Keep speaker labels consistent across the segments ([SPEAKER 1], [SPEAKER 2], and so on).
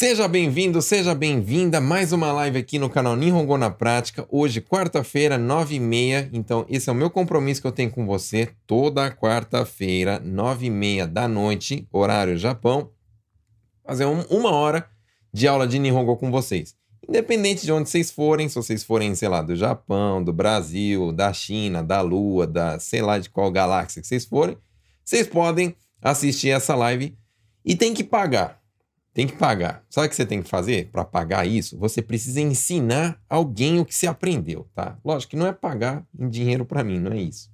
[SPEAKER 1] Seja bem-vindo, seja bem-vinda. Mais uma live aqui no canal Nihongo na Prática. Hoje, quarta-feira, nove e meia. Então, esse é o meu compromisso que eu tenho com você. Toda quarta-feira, nove e meia da noite, horário Japão. Fazer um, uma hora de aula de Nihongo com vocês. Independente de onde vocês forem, se vocês forem, sei lá, do Japão, do Brasil, da China, da Lua, da sei lá de qual galáxia que vocês forem, vocês podem assistir essa live e tem que pagar. Tem que pagar. Sabe o que você tem que fazer para pagar isso? Você precisa ensinar alguém o que você aprendeu, tá? Lógico que não é pagar em dinheiro para mim, não é isso.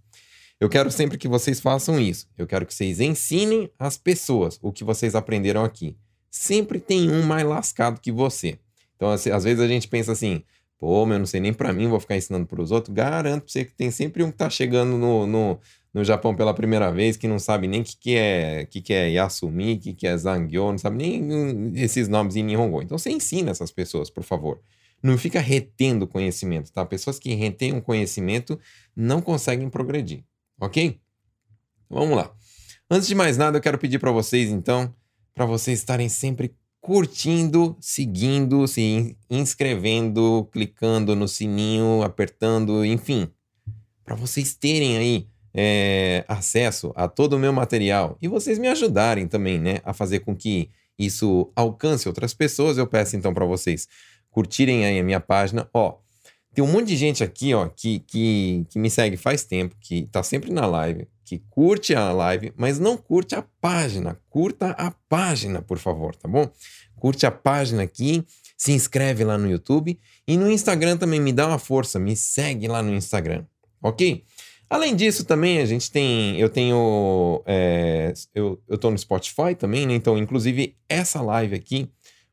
[SPEAKER 1] Eu quero sempre que vocês façam isso. Eu quero que vocês ensinem as pessoas o que vocês aprenderam aqui. Sempre tem um mais lascado que você. Então, às vezes a gente pensa assim, pô, mas eu não sei nem para mim, vou ficar ensinando para os outros. Garanto pra você que tem sempre um que tá chegando no, no, no Japão pela primeira vez, que não sabe nem o que, que, é, que, que é Yasumi, o que, que é Zangyo, não sabe nem esses nomes em Nihongo. Então você ensina essas pessoas, por favor. Não fica retendo conhecimento, tá? Pessoas que retêm um conhecimento não conseguem progredir, ok? Vamos lá. Antes de mais nada, eu quero pedir para vocês, então, para vocês estarem sempre curtindo, seguindo, se inscrevendo, clicando no sininho, apertando, enfim, para vocês terem aí é, acesso a todo o meu material e vocês me ajudarem também, né, a fazer com que isso alcance outras pessoas, eu peço então para vocês curtirem aí a minha página. Ó, tem um monte de gente aqui, ó, que, que, que me segue faz tempo, que tá sempre na live, que curte a live, mas não curte a página. Curta a página, por favor, tá bom? Curte a página aqui, se inscreve lá no YouTube e no Instagram também me dá uma força, me segue lá no Instagram, ok? Além disso, também a gente tem. Eu tenho. É, eu, eu tô no Spotify também, né? Então, inclusive, essa live aqui,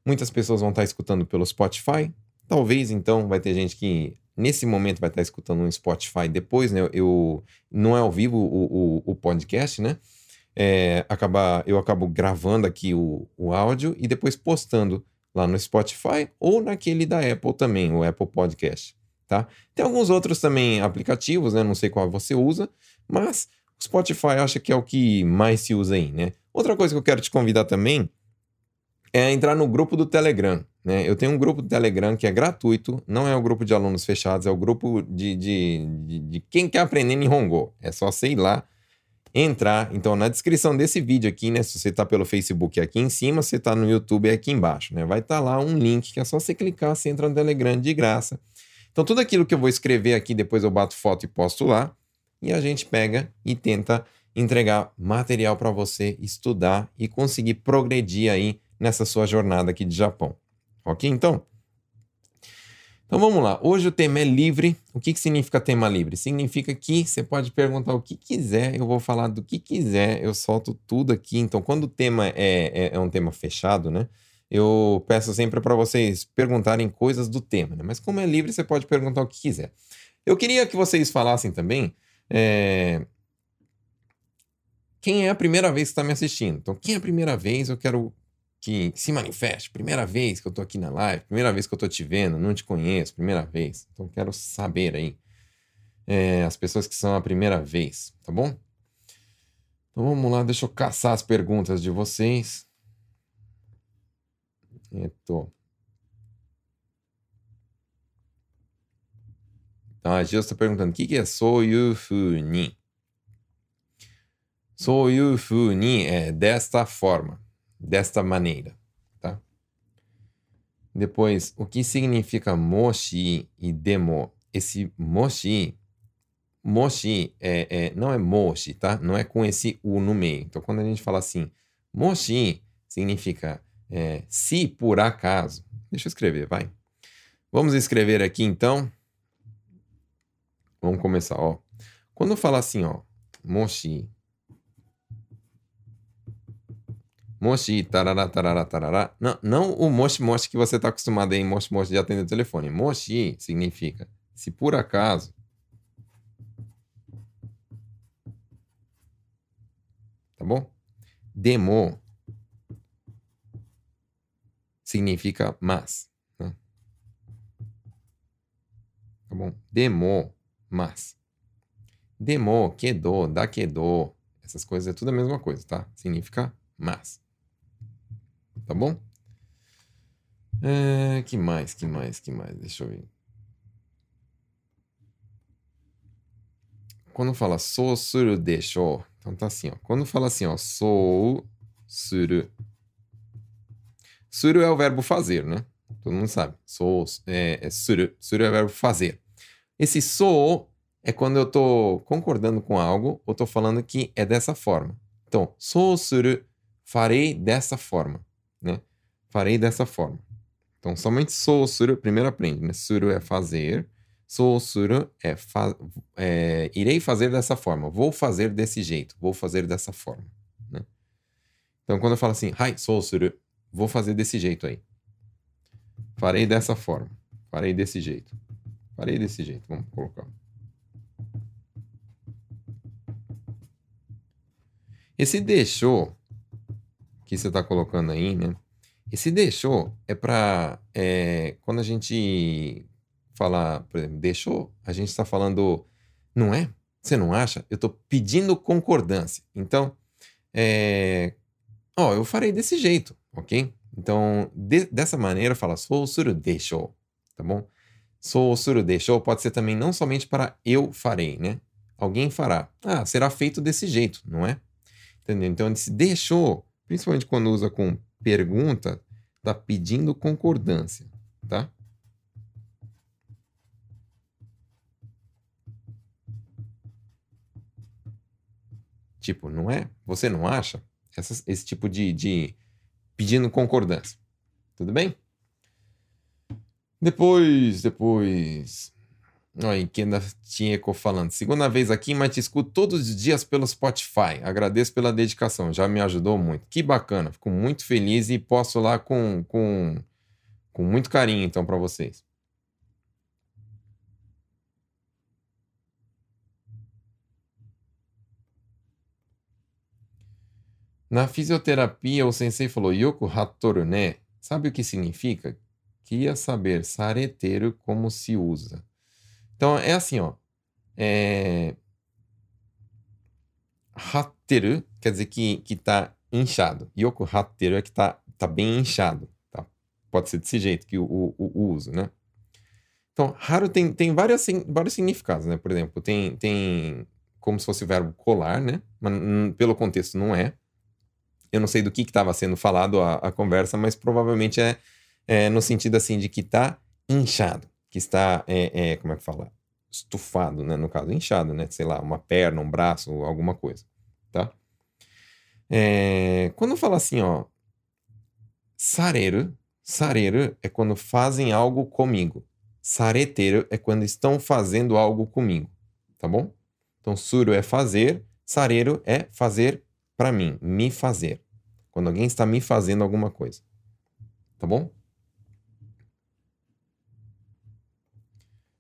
[SPEAKER 1] muitas pessoas vão estar escutando pelo Spotify. Talvez, então, vai ter gente que nesse momento vai estar escutando no Spotify depois, né? Eu, não é ao vivo o, o, o podcast, né? É, eu acabo gravando aqui o, o áudio e depois postando lá no Spotify ou naquele da Apple também, o Apple Podcast tá? Tem alguns outros também aplicativos, né? Não sei qual você usa, mas o Spotify acha que é o que mais se usa aí, né? Outra coisa que eu quero te convidar também é entrar no grupo do Telegram. Né? Eu tenho um grupo do Telegram que é gratuito, não é o grupo de alunos fechados, é o grupo de, de, de, de quem quer aprender Nihongo. É só ir lá, entrar. Então, na descrição desse vídeo aqui, né? Se você está pelo Facebook é aqui em cima, se está no YouTube é aqui embaixo, né? Vai estar tá lá um link que é só você clicar, você entra no Telegram de graça. Então, tudo aquilo que eu vou escrever aqui, depois eu bato foto e posto lá, e a gente pega e tenta entregar material para você estudar e conseguir progredir aí nessa sua jornada aqui de Japão. Ok? Então, então vamos lá. Hoje o tema é livre. O que, que significa tema livre? Significa que você pode perguntar o que quiser, eu vou falar do que quiser, eu solto tudo aqui. Então, quando o tema é, é, é um tema fechado, né? Eu peço sempre para vocês perguntarem coisas do tema, né? Mas como é livre, você pode perguntar o que quiser. Eu queria que vocês falassem também é... quem é a primeira vez que está me assistindo. Então, quem é a primeira vez, eu quero que se manifeste. Primeira vez que eu estou aqui na live, primeira vez que eu estou te vendo, não te conheço, primeira vez. Então, quero saber aí é, as pessoas que são a primeira vez, tá bom? Então, vamos lá, deixa eu caçar as perguntas de vocês. えっと、あ、ジオスタ perguntando, o que, que é そういうふうにそういうふうに é desta forma, desta maneira, tá? Depois, o que significa moshi e demo? Esse moshi, moshi é, é, não é moshi, tá? Não é com esse u no meio. Então, quando a gente fala assim, moshi significa é, se por acaso. Deixa eu escrever, vai. Vamos escrever aqui então. Vamos começar, ó. Quando fala assim, ó, moshi. Moshi, tarará, tarará, tarará. Não, não o moshi, moshi que você está acostumado em moshi, moshi de atender o telefone. Moshi significa se por acaso. Tá bom? Demo significa mas. Né? Tá bom? Demo, mas. Demo, quedo, daquedo. Essas coisas é tudo a mesma coisa, tá? Significa mas. Tá bom? É, que mais, que mais, que mais? Deixa eu ver. Quando fala sou suru deixou, então tá assim, ó. Quando fala assim, ó, sou suru. Suru é o verbo fazer, né? Todo mundo sabe. Sou é, é suru. Suru é o verbo fazer. Esse sou é quando eu tô concordando com algo ou tô falando que é dessa forma. Então, sou suru, farei dessa forma, né? Farei dessa forma. Então, somente sou suru, primeiro aprende, né? Suru é fazer, sou suru é, fa é, irei fazer dessa forma, vou fazer desse jeito, vou fazer dessa forma, né? Então, quando eu falo assim, hai, sou suru, vou fazer desse jeito aí. Farei dessa forma, farei desse jeito, farei desse jeito, vamos colocar. Esse deixou que você está colocando aí, né? Esse deixou é para é, quando a gente falar, por exemplo, deixou, a gente está falando, não é? Você não acha? Eu estou pedindo concordância. Então, é, ó, eu farei desse jeito, ok? Então, de, dessa maneira, fala sou suru deixou, tá bom? Sou suru deixou pode ser também não somente para eu farei, né? Alguém fará. Ah, será feito desse jeito, não é? Entendeu? Então, ele se deixou, principalmente quando usa com pergunta, está pedindo concordância, tá? Tipo, não é? Você não acha? Esse tipo de, de pedindo concordância. Tudo bem? Depois, depois. Aí, Kenda Tieco falando. Segunda vez aqui, mas te escuto todos os dias pelo Spotify. Agradeço pela dedicação, já me ajudou muito. Que bacana, fico muito feliz e posso lá com, com, com muito carinho, então, para vocês. Na fisioterapia, o sensei falou, Yoko Hattoru ne. Sabe o que significa? Queria saber, sareteiro, como se usa. Então é assim, ó. É... Quer dizer que, que tá inchado. Yoku hatteru é que tá, tá bem inchado. Tá? Pode ser desse jeito que o, o, o uso, né? Então, haru tem, tem várias, vários significados, né? Por exemplo, tem, tem como se fosse o verbo colar, né? Mas pelo contexto não é. Eu não sei do que estava sendo falado a, a, conversa, mas provavelmente é, é, no sentido assim de que está inchado que está, é, é, como é que fala? Estufado, né? No caso, inchado, né? Sei lá, uma perna, um braço, alguma coisa, tá? É, quando fala assim, ó, sareiro, sareiro é quando fazem algo comigo. Sareteiro é quando estão fazendo algo comigo, tá bom? Então, suro é fazer, sareiro é fazer para mim, me fazer. Quando alguém está me fazendo alguma coisa. Tá bom?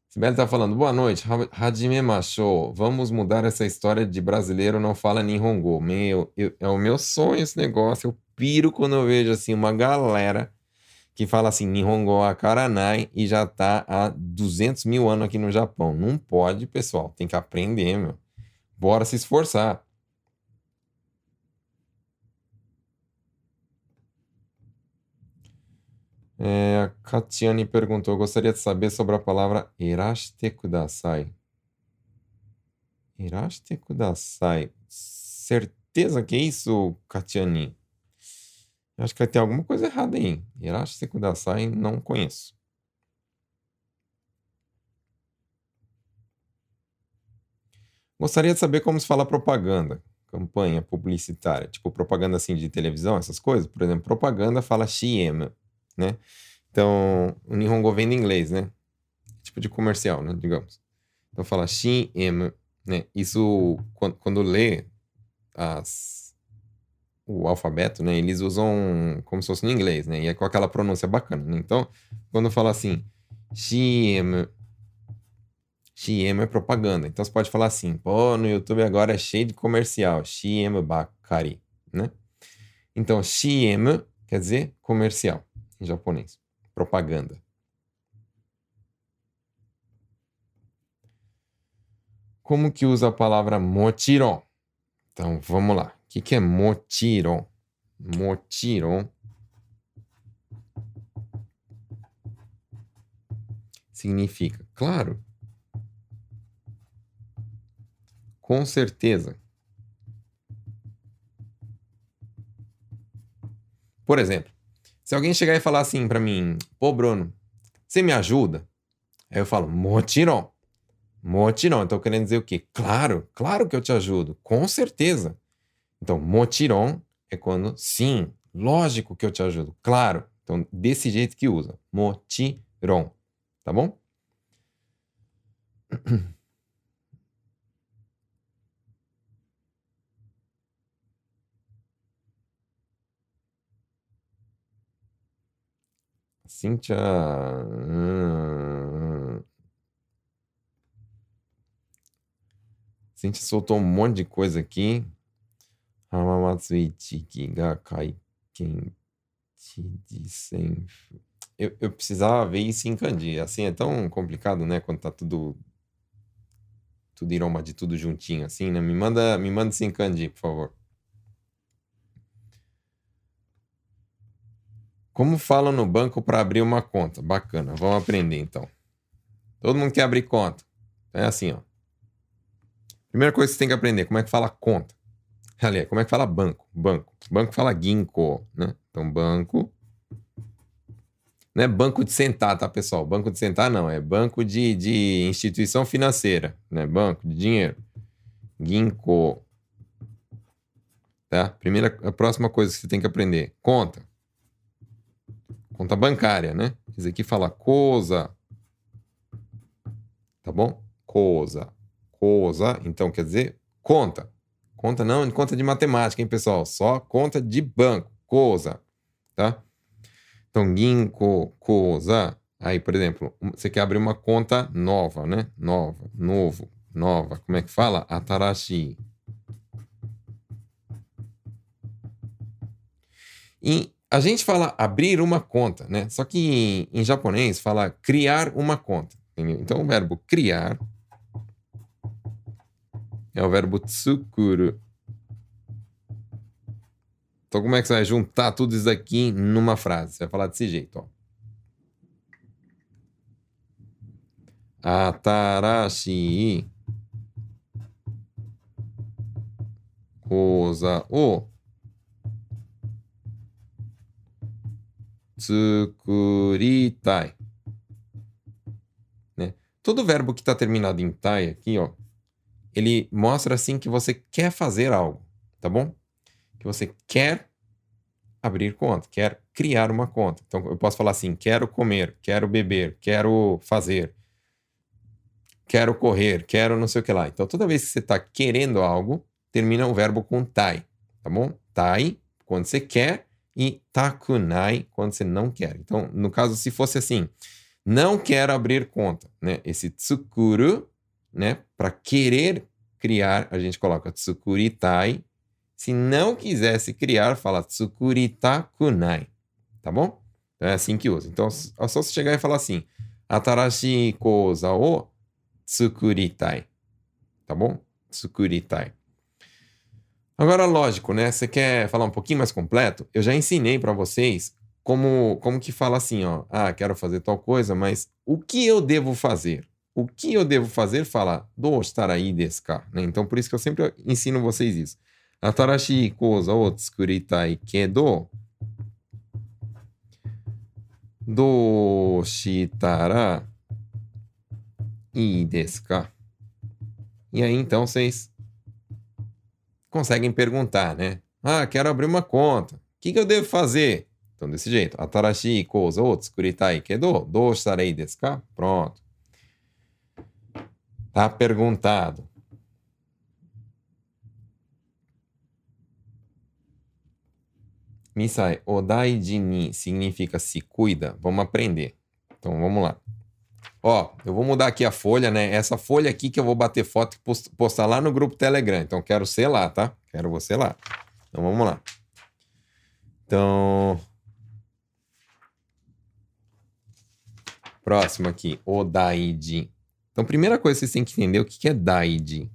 [SPEAKER 1] Sibeli está falando, boa noite, Hajime Macho. Vamos mudar essa história de brasileiro não fala Nihongo. Meu, eu, é o meu sonho esse negócio. Eu piro quando eu vejo assim uma galera que fala assim Nihongo Akaranai e já está há 200 mil anos aqui no Japão. Não pode, pessoal. Tem que aprender, meu. Bora se esforçar. É, a Katiane perguntou: gostaria de saber sobre a palavra iraste kudasai. Iraste kudasai. Certeza que é isso, Katiane? Acho que vai ter alguma coisa errada aí. Iraste kudasai, não conheço. Gostaria de saber como se fala propaganda, campanha publicitária, tipo propaganda assim de televisão, essas coisas. Por exemplo, propaganda fala XM né? Então, o Nihongo vem em inglês, né? Tipo de comercial, né? Digamos. Então, fala XM, né? Isso, quando, quando lê as, o alfabeto, né? Eles usam como se fosse no inglês, né? E é com aquela pronúncia bacana, né? Então, quando fala assim, XM, XM é propaganda. Então, você pode falar assim, pô, no YouTube agora é cheio de comercial. XM Bakari, né? Então, XM quer dizer comercial em japonês. Propaganda. Como que usa a palavra mochiron? Então, vamos lá. O que, que é mochiron? Mochiron significa claro. Com certeza. Por exemplo, se alguém chegar e falar assim para mim, pô, Bruno, você me ajuda? Aí eu falo, motiron. Motiron. Então, querendo dizer o quê? Claro, claro que eu te ajudo. Com certeza. Então, motiron é quando, sim, lógico que eu te ajudo. Claro. Então, desse jeito que usa. Motiron. Tá bom? Cíntia. Hum... Cíntia soltou um monte de coisa aqui. Hamamatsuichiki ga kaiken disen. Eu, eu precisava ver isso em kanji. Assim, é tão complicado, né? Quando tá tudo... Tudo iroma de tudo juntinho, assim, né? Me manda, me manda isso em kanji, por favor. Como fala no banco para abrir uma conta? Bacana, vamos aprender então. Todo mundo quer abrir conta. É assim, ó. Primeira coisa que você tem que aprender, como é que fala conta. Aliás, como é que fala banco? Banco. Banco fala ginko, né? Então, banco. Não é banco de sentar, tá, pessoal? Banco de sentar não, é banco de, de instituição financeira, né? Banco de dinheiro. Ginko. Tá? Primeira, a próxima coisa que você tem que aprender. Conta. Conta bancária, né? Esse aqui fala coisa. Tá bom? Coisa. Coisa. Então quer dizer conta. Conta não, conta de matemática, hein, pessoal? Só conta de banco. Coisa. Tá? Então, ginko, coisa. Aí, por exemplo, você quer abrir uma conta nova, né? Nova, novo, nova. Como é que fala? Atarashi. E a gente fala abrir uma conta, né? Só que em, em japonês fala criar uma conta. Entendeu? Então o verbo criar é o verbo tsukuru. Então como é que você vai juntar tudo isso aqui numa frase? Você vai falar desse jeito, ó. Atarashi koza o tsukuritai. Né? Todo verbo que está terminado em tai aqui, ó, ele mostra assim que você quer fazer algo, tá bom? Que você quer abrir conta, quer criar uma conta. Então eu posso falar assim: quero comer, quero beber, quero fazer, quero correr, quero não sei o que lá. Então toda vez que você está querendo algo, termina o verbo com tai, tá bom? Tai, quando você quer, e takunai quando você não quer. Então, no caso, se fosse assim, não quero abrir conta, né? Esse tsukuru, né? Para querer criar, a gente coloca tsukuritai. Se não quisesse criar, fala tsukuritakunai, tá bom? Então, é assim que usa. Então, é só você chegar e falar assim, atarashi koza o tsukuritai, tá bom? Tsukuritai. Agora, lógico, né? Você quer falar um pouquinho mais completo? Eu já ensinei para vocês como, como que fala assim, ó. Ah, quero fazer tal coisa, mas o que eu devo fazer? O que eu devo fazer fala do aí desu ka, né? Então, por isso que eu sempre ensino vocês isso. Atarashi koza o tsukuritai kedo do shitara ii desu ka? E aí, então, vocês conseguem perguntar, né? Ah, quero abrir uma conta. O que, que eu devo fazer? Então, desse jeito. Atarashi kouza o tsukuritai kedo, dou shtarei desu ka? Pronto. Tá perguntado. Misai, odaiji ni significa se cuida. Vamos aprender. Então, vamos lá. Ó, eu vou mudar aqui a folha, né? Essa folha aqui que eu vou bater foto e postar lá no grupo Telegram. Então, quero ser lá, tá? Quero você lá. Então, vamos lá. Então... Próximo aqui, o Daidi. Então, primeira coisa que vocês têm que entender o que é Daidi.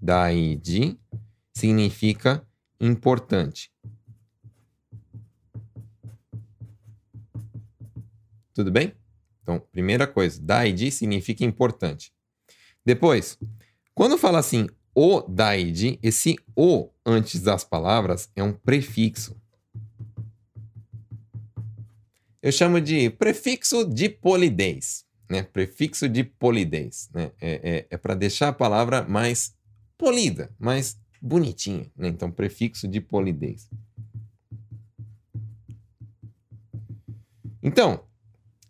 [SPEAKER 1] Daidi significa importante. Tudo bem? Então, primeira coisa, daiji significa importante. Depois, quando fala assim, o daiji, esse o antes das palavras é um prefixo. Eu chamo de prefixo de polidez, né? Prefixo de polidez, né? É, é, é para deixar a palavra mais polida, mais bonitinha, né? Então, prefixo de polidez. Então,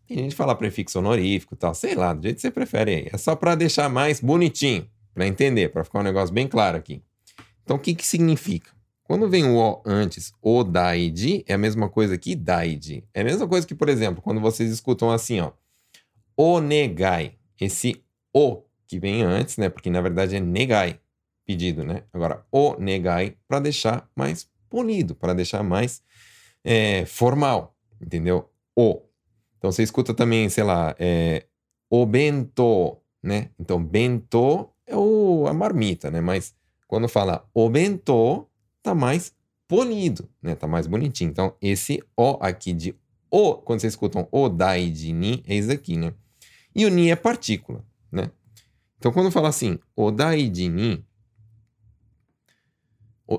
[SPEAKER 1] tem gente que fala prefixo honorífico tal, sei lá, do jeito que você prefere aí. É só para deixar mais bonitinho, para entender, para ficar um negócio bem claro aqui. Então, o que que significa? Quando vem o O antes, o daidi, é a mesma coisa que daidi. É a mesma coisa que, por exemplo, quando vocês escutam assim, ó, onegai. Esse o que vem antes, né? Porque na verdade é negai, pedido, né? Agora, o negai para deixar mais polido, para deixar mais é, formal, entendeu? O. Então você escuta também, sei lá, é, o bento, né? Então, bento é o, a marmita, né? Mas quando fala o bento, tá mais polido, né? Tá mais bonitinho. Então, esse o aqui de o, quando vocês escutam o dai de ni, é isso aqui, né? E o ni é partícula, né? Então, quando fala assim, o dai de ni,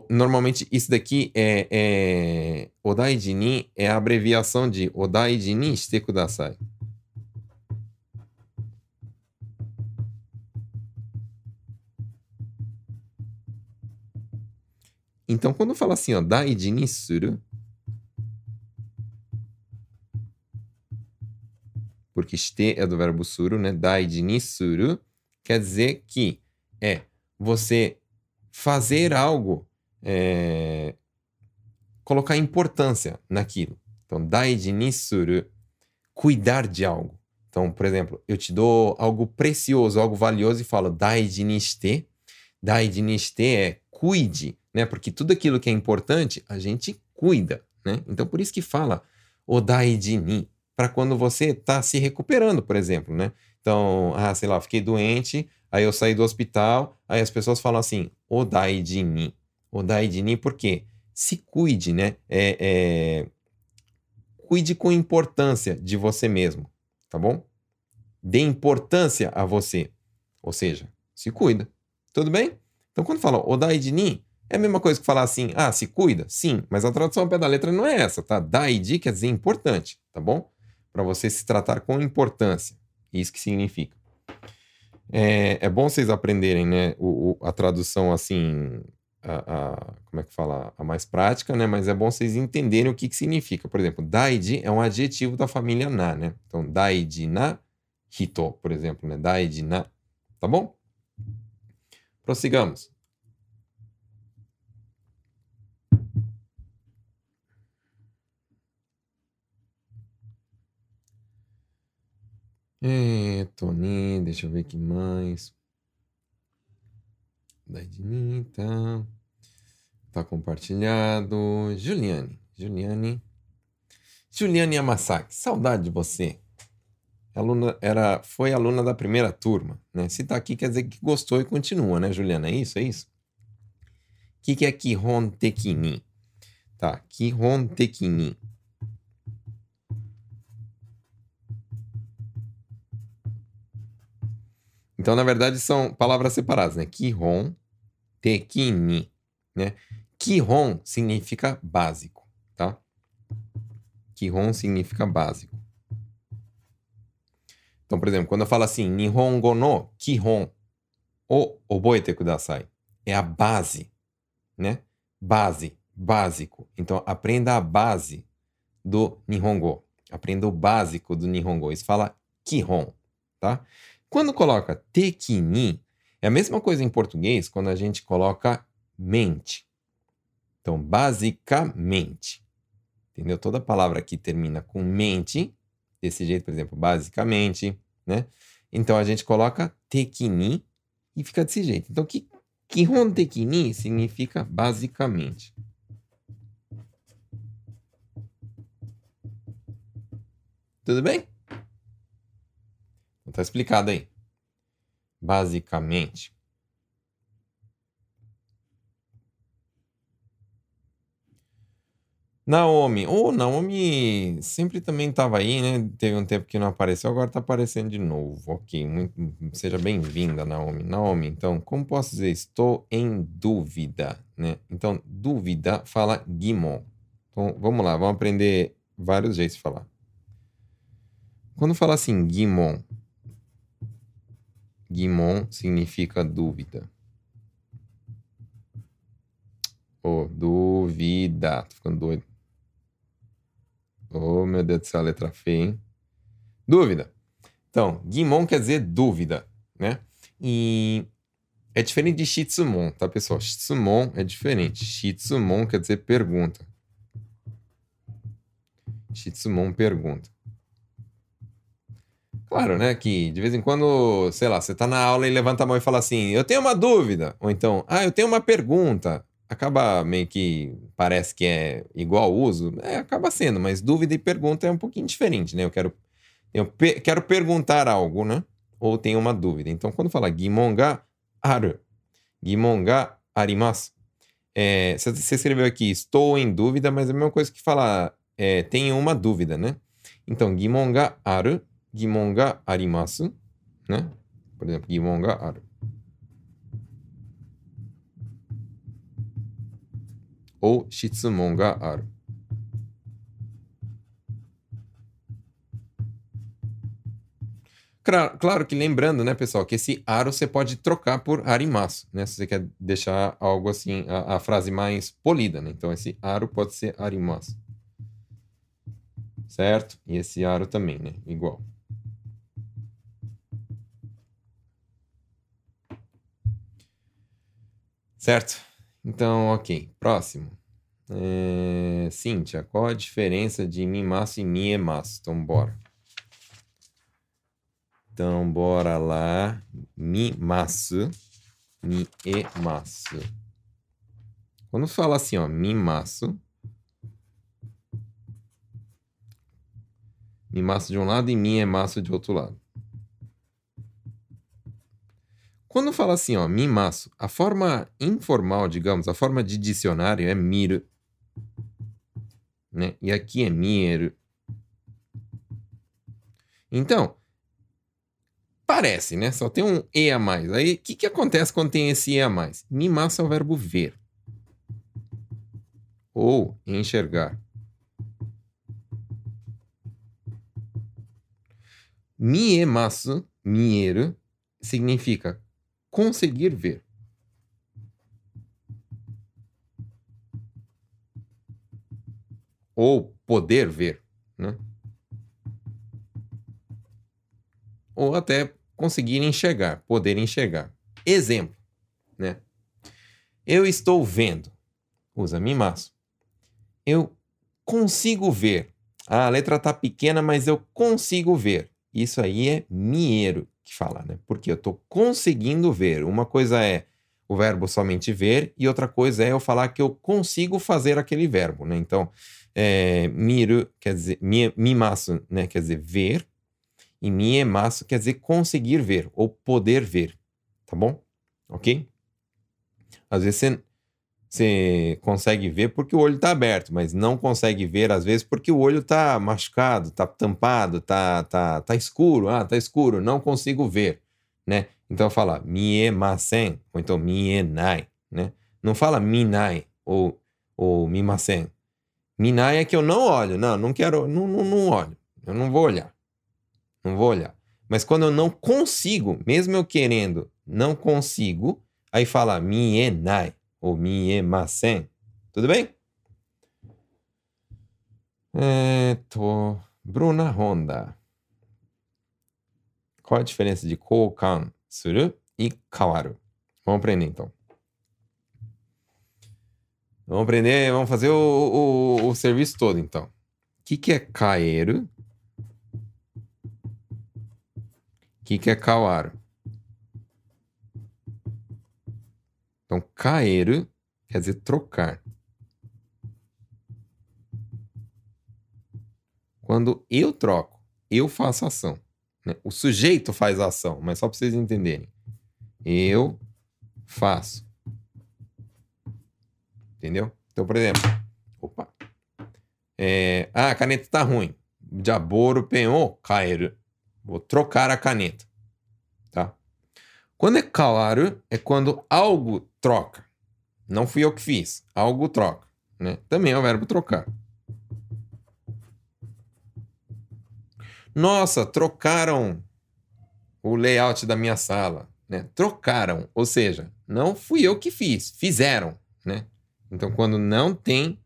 [SPEAKER 1] Normalmente, isso daqui é, é. Odai Jini é a abreviação de Odai Jini shite kudasai. Então, quando fala assim, ó, daiji ni suru, porque shite é do verbo suru, né? Daiji ni suru quer dizer que é você fazer algo é, colocar importância naquilo. Então, daiji ni suru, cuidar de algo. Então, por exemplo, eu te dou algo precioso, algo valioso e falo daiji ni shite. Daiji ni shite é cuide, né? Porque tudo aquilo que é importante, a gente cuida, né? Então, por isso que fala o daiji ni, para quando você está se recuperando, por exemplo, né? Então, ah, sei lá, fiquei doente, aí eu saí do hospital, aí as pessoas falam assim, o daiji ni o Daidini, porque se cuide, né? É, é... Cuide com importância de você mesmo, tá bom? Dê importância a você. Ou seja, se cuida. Tudo bem? Então, quando fala Odaidini, é a mesma coisa que falar assim, ah, se cuida? Sim, mas a tradução ao pé da letra não é essa, tá? Daidi quer dizer importante, tá bom? Para você se tratar com importância. Isso que significa. É, é bom vocês aprenderem, né, o, o, a tradução assim, a, a, como é que fala, a mais prática, né? Mas é bom vocês entenderem o que, que significa. Por exemplo, daiji é um adjetivo da família na, né? Então, daiji na hito, por exemplo, né? Daiji na, tá bom? Prossigamos. É, Tony, deixa eu ver aqui mais. Da Ednita. Tá compartilhado. Juliane. Juliane. Juliane Yamasaki. Saudade de você. Aluna, era, foi aluna da primeira turma. Né? Se tá aqui, quer dizer que gostou e continua, né, Juliana? É isso? É isso? O que, que é Kihon Tekini? Tá, Kihon Tekini. Então, na verdade, são palavras separadas, né? Kihon tekini, né? Kihon significa básico, tá? Kihon significa básico. Então, por exemplo, quando eu falo assim, Nihongo no Kihon, o oboete kudasai, é a base, né? Base, básico. Então, aprenda a base do Nihongo. Aprenda o básico do Nihongo. Isso fala Kihon, tá? Quando coloca tekini, é a mesma coisa em português quando a gente coloca mente. Então, basicamente. Entendeu? Toda palavra que termina com mente, desse jeito, por exemplo, basicamente, né? Então a gente coloca tekini e fica desse jeito. Então, que Kihon tekini significa basicamente. Tudo bem? Então tá explicado aí basicamente. Naomi. Ô, oh, Naomi sempre também estava aí, né? Teve um tempo que não apareceu, agora está aparecendo de novo. Ok, muito, seja bem-vinda, Naomi. Naomi, então, como posso dizer? Estou em dúvida, né? Então, dúvida fala gimon. Então, vamos lá, vamos aprender vários jeitos de falar. Quando fala assim, gimon, gimon significa dúvida. Oh, dúvida. Tô ficando doido. Oh, meu Deus do céu, a letra feia, hein? Dúvida. Então, Gimon quer dizer dúvida, né? E é diferente de Shitsumon, tá, pessoal? Shitsumon é diferente. Shitsumon quer dizer pergunta. Shitsumon pergunta. Claro, né? Que de vez em quando, sei lá, você tá na aula e levanta a mão e fala assim: Eu tenho uma dúvida. Ou então, Ah, eu tenho uma pergunta acaba meio que parece que é igual uso, é, acaba sendo, mas dúvida e pergunta é um pouquinho diferente, né? Eu quero, eu pe quero perguntar algo, né? Ou tenho uma dúvida. Então, quando fala gimonga aru, gimonga arimasu, é, você escreveu aqui, estou em dúvida, mas é a mesma coisa que falar, é, tenho uma dúvida, né? Então, gimonga aru, gimonga arimasu, né? Por exemplo, gimonga aru. ou shitsumon ga aru. Claro que lembrando, né, pessoal, que esse aro você pode trocar por arimasu, né? Se você quer deixar algo assim, a, a frase mais polida, né? Então, esse aro pode ser arimasu. Certo? E esse aro também, né? Igual. Certo? Então, ok. Próximo. É... Cíntia, qual a diferença de mimaço e miemaço? Então, bora. Então, bora lá. Mimaço, miemaço. Quando fala assim, ó, mimaço. Mimaço de um lado e miemaço de outro lado. Quando fala assim, ó, mimaço, a forma informal, digamos, a forma de dicionário é miru. Né? E aqui é miru. Então, parece, né? Só tem um E a mais. Aí, o que, que acontece quando tem esse E a mais? Mimaço é o verbo ver. Ou enxergar. Miemaço, mieru, significa conseguir ver. Ou poder ver, né? Ou até conseguir enxergar, poder enxergar. Exemplo, né? Eu estou vendo. Usa mimaço. Eu consigo ver. Ah, a letra tá pequena, mas eu consigo ver. Isso aí é miero que fala, né? Porque eu estou conseguindo ver. Uma coisa é o verbo somente ver e outra coisa é eu falar que eu consigo fazer aquele verbo, né? Então, é, miru quer dizer, mimasu, né? Quer dizer ver e miemasu quer dizer conseguir ver ou poder ver, tá bom? Ok? Às vezes você você consegue ver porque o olho está aberto, mas não consegue ver às vezes porque o olho está machucado, está tampado, está tá, tá escuro, ah, tá escuro, não consigo ver, né? Então fala miemasen ou então mienai, né? Não fala minai ou ou mimasen. Minai é que eu não olho, não, não quero, não, não, não olho, eu não vou olhar, não vou olhar. Mas quando eu não consigo, mesmo eu querendo, não consigo, aí fala mienai ou. Tudo bem? É, tô... Bruna Honda. Qual a diferença de koukan suru e kawaru? Vamos aprender então. Vamos aprender, vamos fazer o, o, o serviço todo então. O que, que é kaeru? O que, que é kawaru? Então, caer quer dizer trocar. Quando eu troco, eu faço ação. Né? O sujeito faz ação, mas só para vocês entenderem. Eu faço. Entendeu? Então, por exemplo, opa. É, ah, a caneta tá ruim. Jaboru penho kaeru. Vou trocar a caneta. Tá? Quando é kawaru, é quando algo troca. Não fui eu que fiz. Algo troca. Né? Também é o verbo trocar. Nossa, trocaram o layout da minha sala. Né? Trocaram. Ou seja, não fui eu que fiz. Fizeram. Né? Então, quando não tem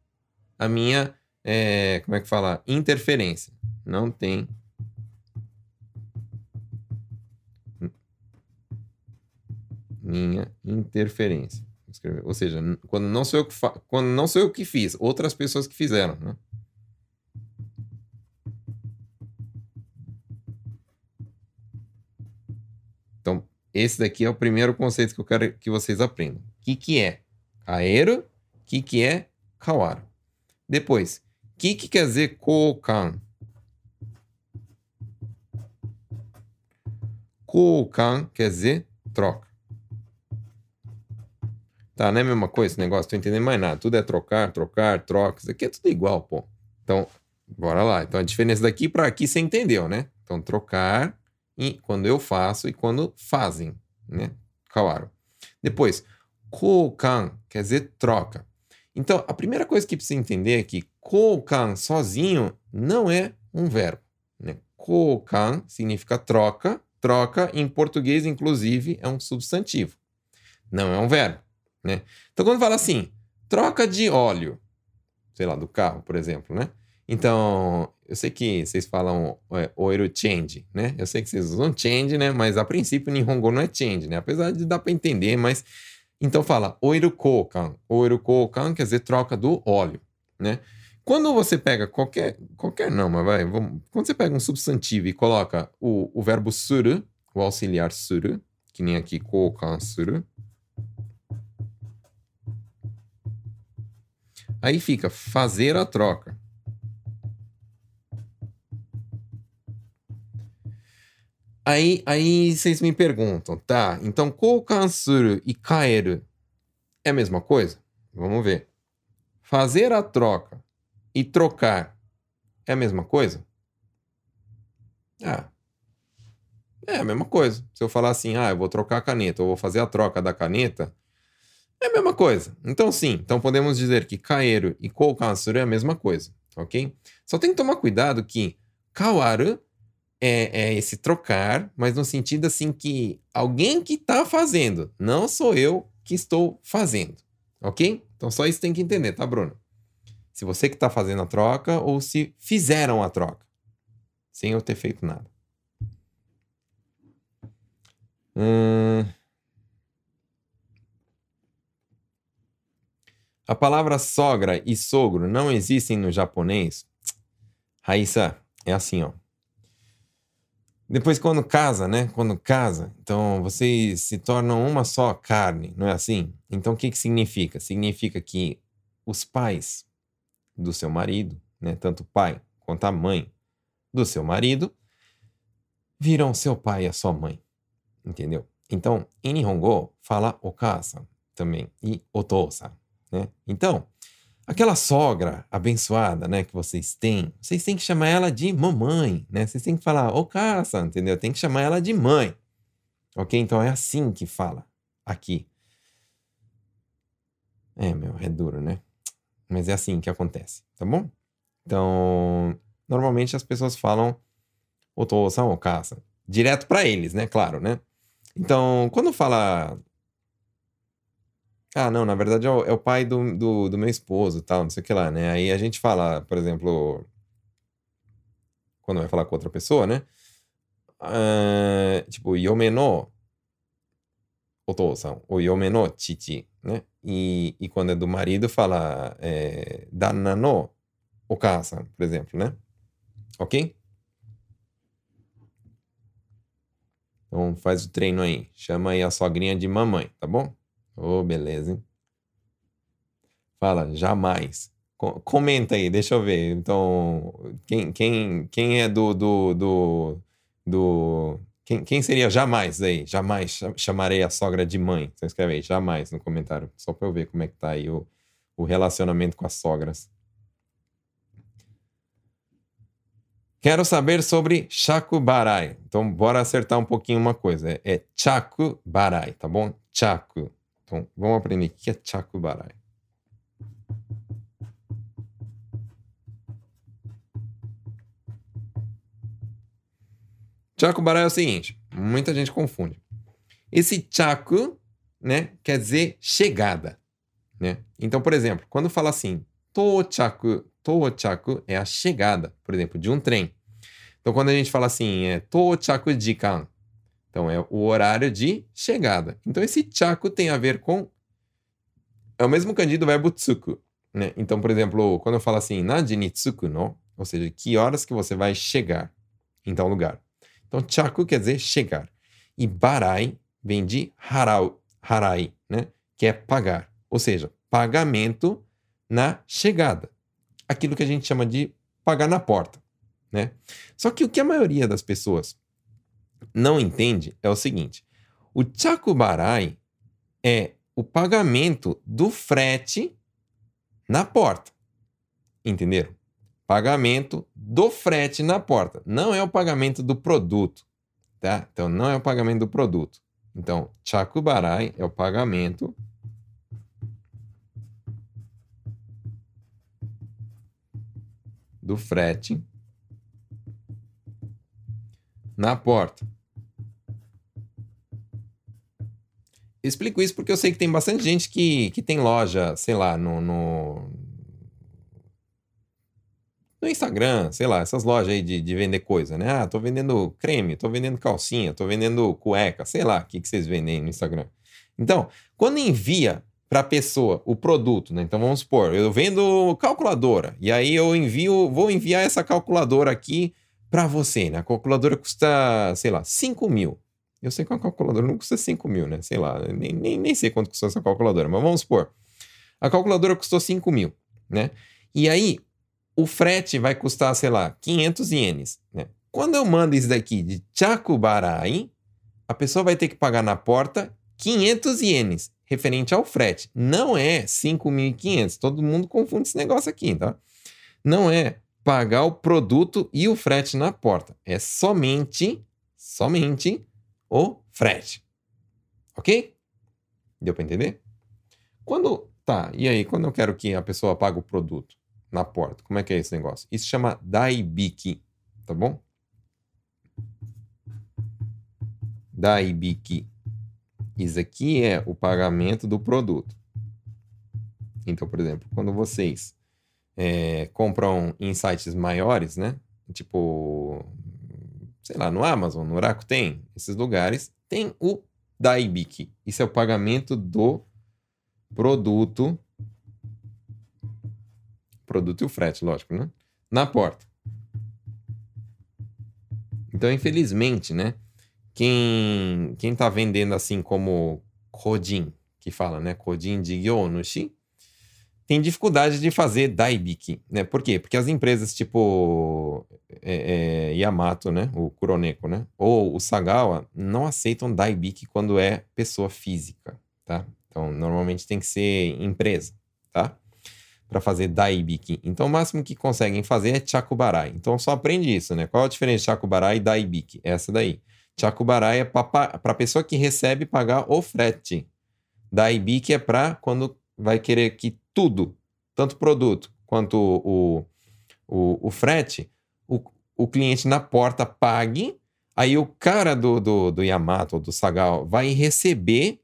[SPEAKER 1] a minha, é, como é que fala? Interferência. Não tem minha interferência. Ou seja, quando não sou eu que, quando não sou eu que fiz, outras pessoas que fizeram, né? Então, esse daqui é o primeiro conceito que eu quero que vocês aprendam. O que, que é aero? O que, que é kawaru? Depois, o que, que quer dizer kokan? Kokan quer dizer troca. Tá, não é a mesma coisa esse negócio, tô entendendo mais nada. Tudo é trocar, trocar, troca. Isso aqui é tudo igual, pô. Então, bora lá. Então, a diferença daqui para aqui você entendeu, né? Então, trocar e quando eu faço e quando fazem, né? Kawaru. Depois, kokan quer dizer troca. Então, a primeira coisa que precisa entender é que kokan sozinho não é um verbo. Né? Kokan significa troca. Troca, em português, inclusive, é um substantivo. Não é um verbo. Né? Então, quando fala assim, troca de óleo, sei lá, do carro, por exemplo, né? Então, eu sei que vocês falam é, oiro change, né? Eu sei que vocês usam change, né? Mas a princípio, Nihongo não é change, né? Apesar de dar para entender, mas... Então fala oiro kokan. Oiro kokan quer dizer troca do óleo, né? Quando você pega qualquer... Qualquer não, mas vai... Vamos, quando você pega um substantivo e coloca o, o verbo suru, o auxiliar suru, que nem aqui kokan suru, Aí fica fazer a troca. Aí, aí vocês me perguntam, tá? Então, kokansuru e kaeru é a mesma coisa? Vamos ver. Fazer a troca e trocar é a mesma coisa? Ah, é a mesma coisa. Se eu falar assim, ah, eu vou trocar a caneta, ou vou fazer a troca da caneta, é a mesma coisa. Então, sim, então podemos dizer que kaeru e koukansuru é a mesma coisa, ok? Só tem que tomar cuidado que kawaru é, é esse trocar, mas no sentido assim que alguém que está fazendo, não sou eu que estou fazendo, ok? Então só isso tem que entender, tá, Bruno? Se você que está fazendo a troca ou se fizeram a troca, sem eu ter feito nada. Hum... A palavra sogra e sogro não existem no japonês? Raíssa, é assim, ó. Depois, quando casa, né? Quando casa, então vocês se tornam uma só carne, não é assim? Então, o que, que significa? Significa que os pais do seu marido, né? Tanto o pai quanto a mãe do seu marido, viram seu pai e a sua mãe. Entendeu? Então, em Nihongo, fala okasa também e otosa. Né? Então, aquela sogra abençoada né, que vocês têm, vocês têm que chamar ela de mamãe, né? Vocês têm que falar, ô caça, entendeu? Tem que chamar ela de mãe. Ok? Então é assim que fala aqui. É, meu, é duro, né? Mas é assim que acontece, tá bom? Então, normalmente as pessoas falam o Tosan ou caça. Direto para eles, né? Claro, né? Então, quando fala ah, não, na verdade é o, é o pai do, do, do meu esposo, tal, não sei o que lá, né? Aí a gente fala, por exemplo, quando vai falar com outra pessoa, né? Uh, tipo, yome no otosan, ou yome chichi, né? E, e quando é do marido, fala é, danna okasan, por exemplo, né? Ok? Então faz o treino aí. Chama aí a sogrinha de mamãe, tá bom? Oh, beleza, hein? Fala, jamais. Co comenta aí, deixa eu ver. Então, quem, quem, quem é do, do, do, do quem, quem seria jamais aí? Jamais chamarei a sogra de mãe. Você escreve aí, jamais no comentário. Só para eu ver como é que tá aí o, o relacionamento com as sogras. Quero saber sobre Chakubarai. Então, bora acertar um pouquinho uma coisa. É, é Chakubarai, tá bom? Chaku. Então, vamos aprender o que é Chakubarai. Chakubarai é o seguinte, muita gente confunde. Esse chaku, né, quer dizer chegada, né? Então, por exemplo, quando fala assim, tochaku, tochaku é a chegada, por exemplo, de um trem. Então, quando a gente fala assim, é tochaku jikan, então é o horário de chegada. Então, esse chaku tem a ver com é o mesmo kanji do verbo tsuku, né? Então, por exemplo, quando eu falo assim, naji ni tsuku no, ou seja, que horas que você vai chegar em tal lugar. Então, chaku quer dizer chegar. E barai vem de harau, harai, né? Que é pagar. Ou seja, pagamento na chegada. Aquilo que a gente chama de pagar na porta, né? Só que o que a maioria das pessoas não entende é o seguinte: o chaku barai é o pagamento do frete na porta. Entenderam? pagamento do frete na porta. Não é o pagamento do produto, tá? Então, não é o pagamento do produto. Então, chakubarai é o pagamento do frete na porta. explico isso porque eu sei que tem bastante gente que, que tem loja, sei lá, no, no no Instagram, sei lá, essas lojas aí de, de vender coisa, né? Ah, tô vendendo creme, tô vendendo calcinha, tô vendendo cueca, sei lá, o que, que vocês vendem no Instagram. Então, quando envia para a pessoa o produto, né? Então vamos supor, eu vendo calculadora e aí eu envio, vou enviar essa calculadora aqui para você, né? A calculadora custa, sei lá, 5 mil. Eu sei que uma calculadora não custa 5 mil, né? Sei lá, nem, nem, nem sei quanto custou essa calculadora, mas vamos supor. A calculadora custou 5 mil, né? E aí, o frete vai custar, sei lá, 500 ienes. Né? Quando eu mando isso daqui de Chakubarai, a pessoa vai ter que pagar na porta 500 ienes, referente ao frete. Não é 5.500. Todo mundo confunde esse negócio aqui, tá? Não é pagar o produto e o frete na porta. É somente, somente o frete. Ok? Deu para entender? Quando. Tá, e aí, quando eu quero que a pessoa pague o produto? na porta. Como é que é esse negócio? Isso chama daibiki, tá bom? Daibiki. Isso aqui é o pagamento do produto. Então, por exemplo, quando vocês é, compram em sites maiores, né? Tipo, sei lá, no Amazon, no Rakuten, esses lugares, tem o Daibiki. Isso é o pagamento do produto produto e o frete, lógico, né? Na porta. Então, infelizmente, né? Quem, quem tá vendendo assim como Kodin, que fala, né? Kodin de Yonushi, tem dificuldade de fazer Daibiki, né? Por quê? Porque as empresas tipo é, é, Yamato, né? O Kuroneko, né? Ou o Sagawa não aceitam Daibiki quando é pessoa física, tá? Então, normalmente tem que ser empresa, tá? para fazer daibiki. Então, o máximo que conseguem fazer é chakubarai. Então, só aprende isso, né? Qual a diferença de chakubarai e daibiki? Essa daí. Chakubarai é para a pessoa que recebe pagar o frete. Daibiki é para quando vai querer que tudo, tanto produto quanto o, o, o frete, o, o cliente na porta pague, aí o cara do, do, do Yamato, do Sagal, vai receber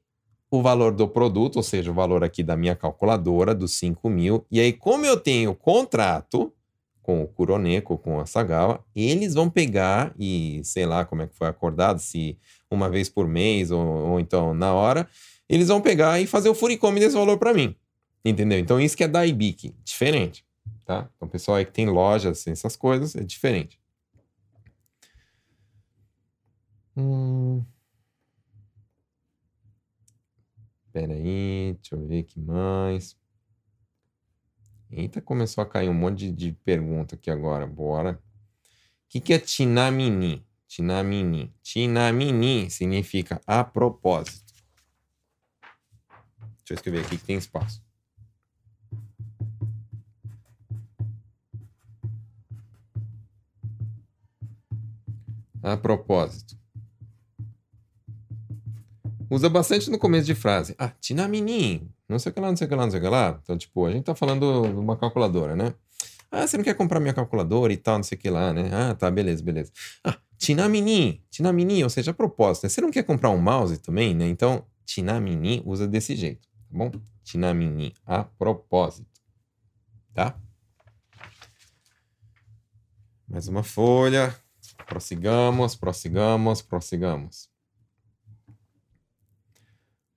[SPEAKER 1] o valor do produto, ou seja, o valor aqui da minha calculadora, dos 5 mil. E aí, como eu tenho contrato com o Kuroneko, com a Sagawa, eles vão pegar e, sei lá como é que foi acordado, se uma vez por mês ou, ou então na hora, eles vão pegar e fazer o furicome desse valor para mim. Entendeu? Então, isso que é da IBIC, diferente, tá? Então, pessoal aí que tem lojas, assim, essas coisas, é diferente. Hum... Espera aí, deixa eu ver que mais. Eita, começou a cair um monte de, de pergunta aqui agora. Bora. O que, que é Tinamini? Tinamini. Tinamini significa a propósito. Deixa eu escrever aqui que tem espaço. A propósito. Usa bastante no começo de frase. Ah, tinamini. Não sei o que lá, não sei o que lá, não sei o que lá. Então, tipo, a gente tá falando de uma calculadora, né? Ah, você não quer comprar minha calculadora e tal, não sei o que lá, né? Ah, tá, beleza, beleza. Ah, tinamini. Tinamini, ou seja, a propósito. Né? Você não quer comprar um mouse também, né? Então, tinamini usa desse jeito, tá bom? Tinamini, a propósito. Tá? Mais uma folha. Prossigamos, prossigamos, prossigamos.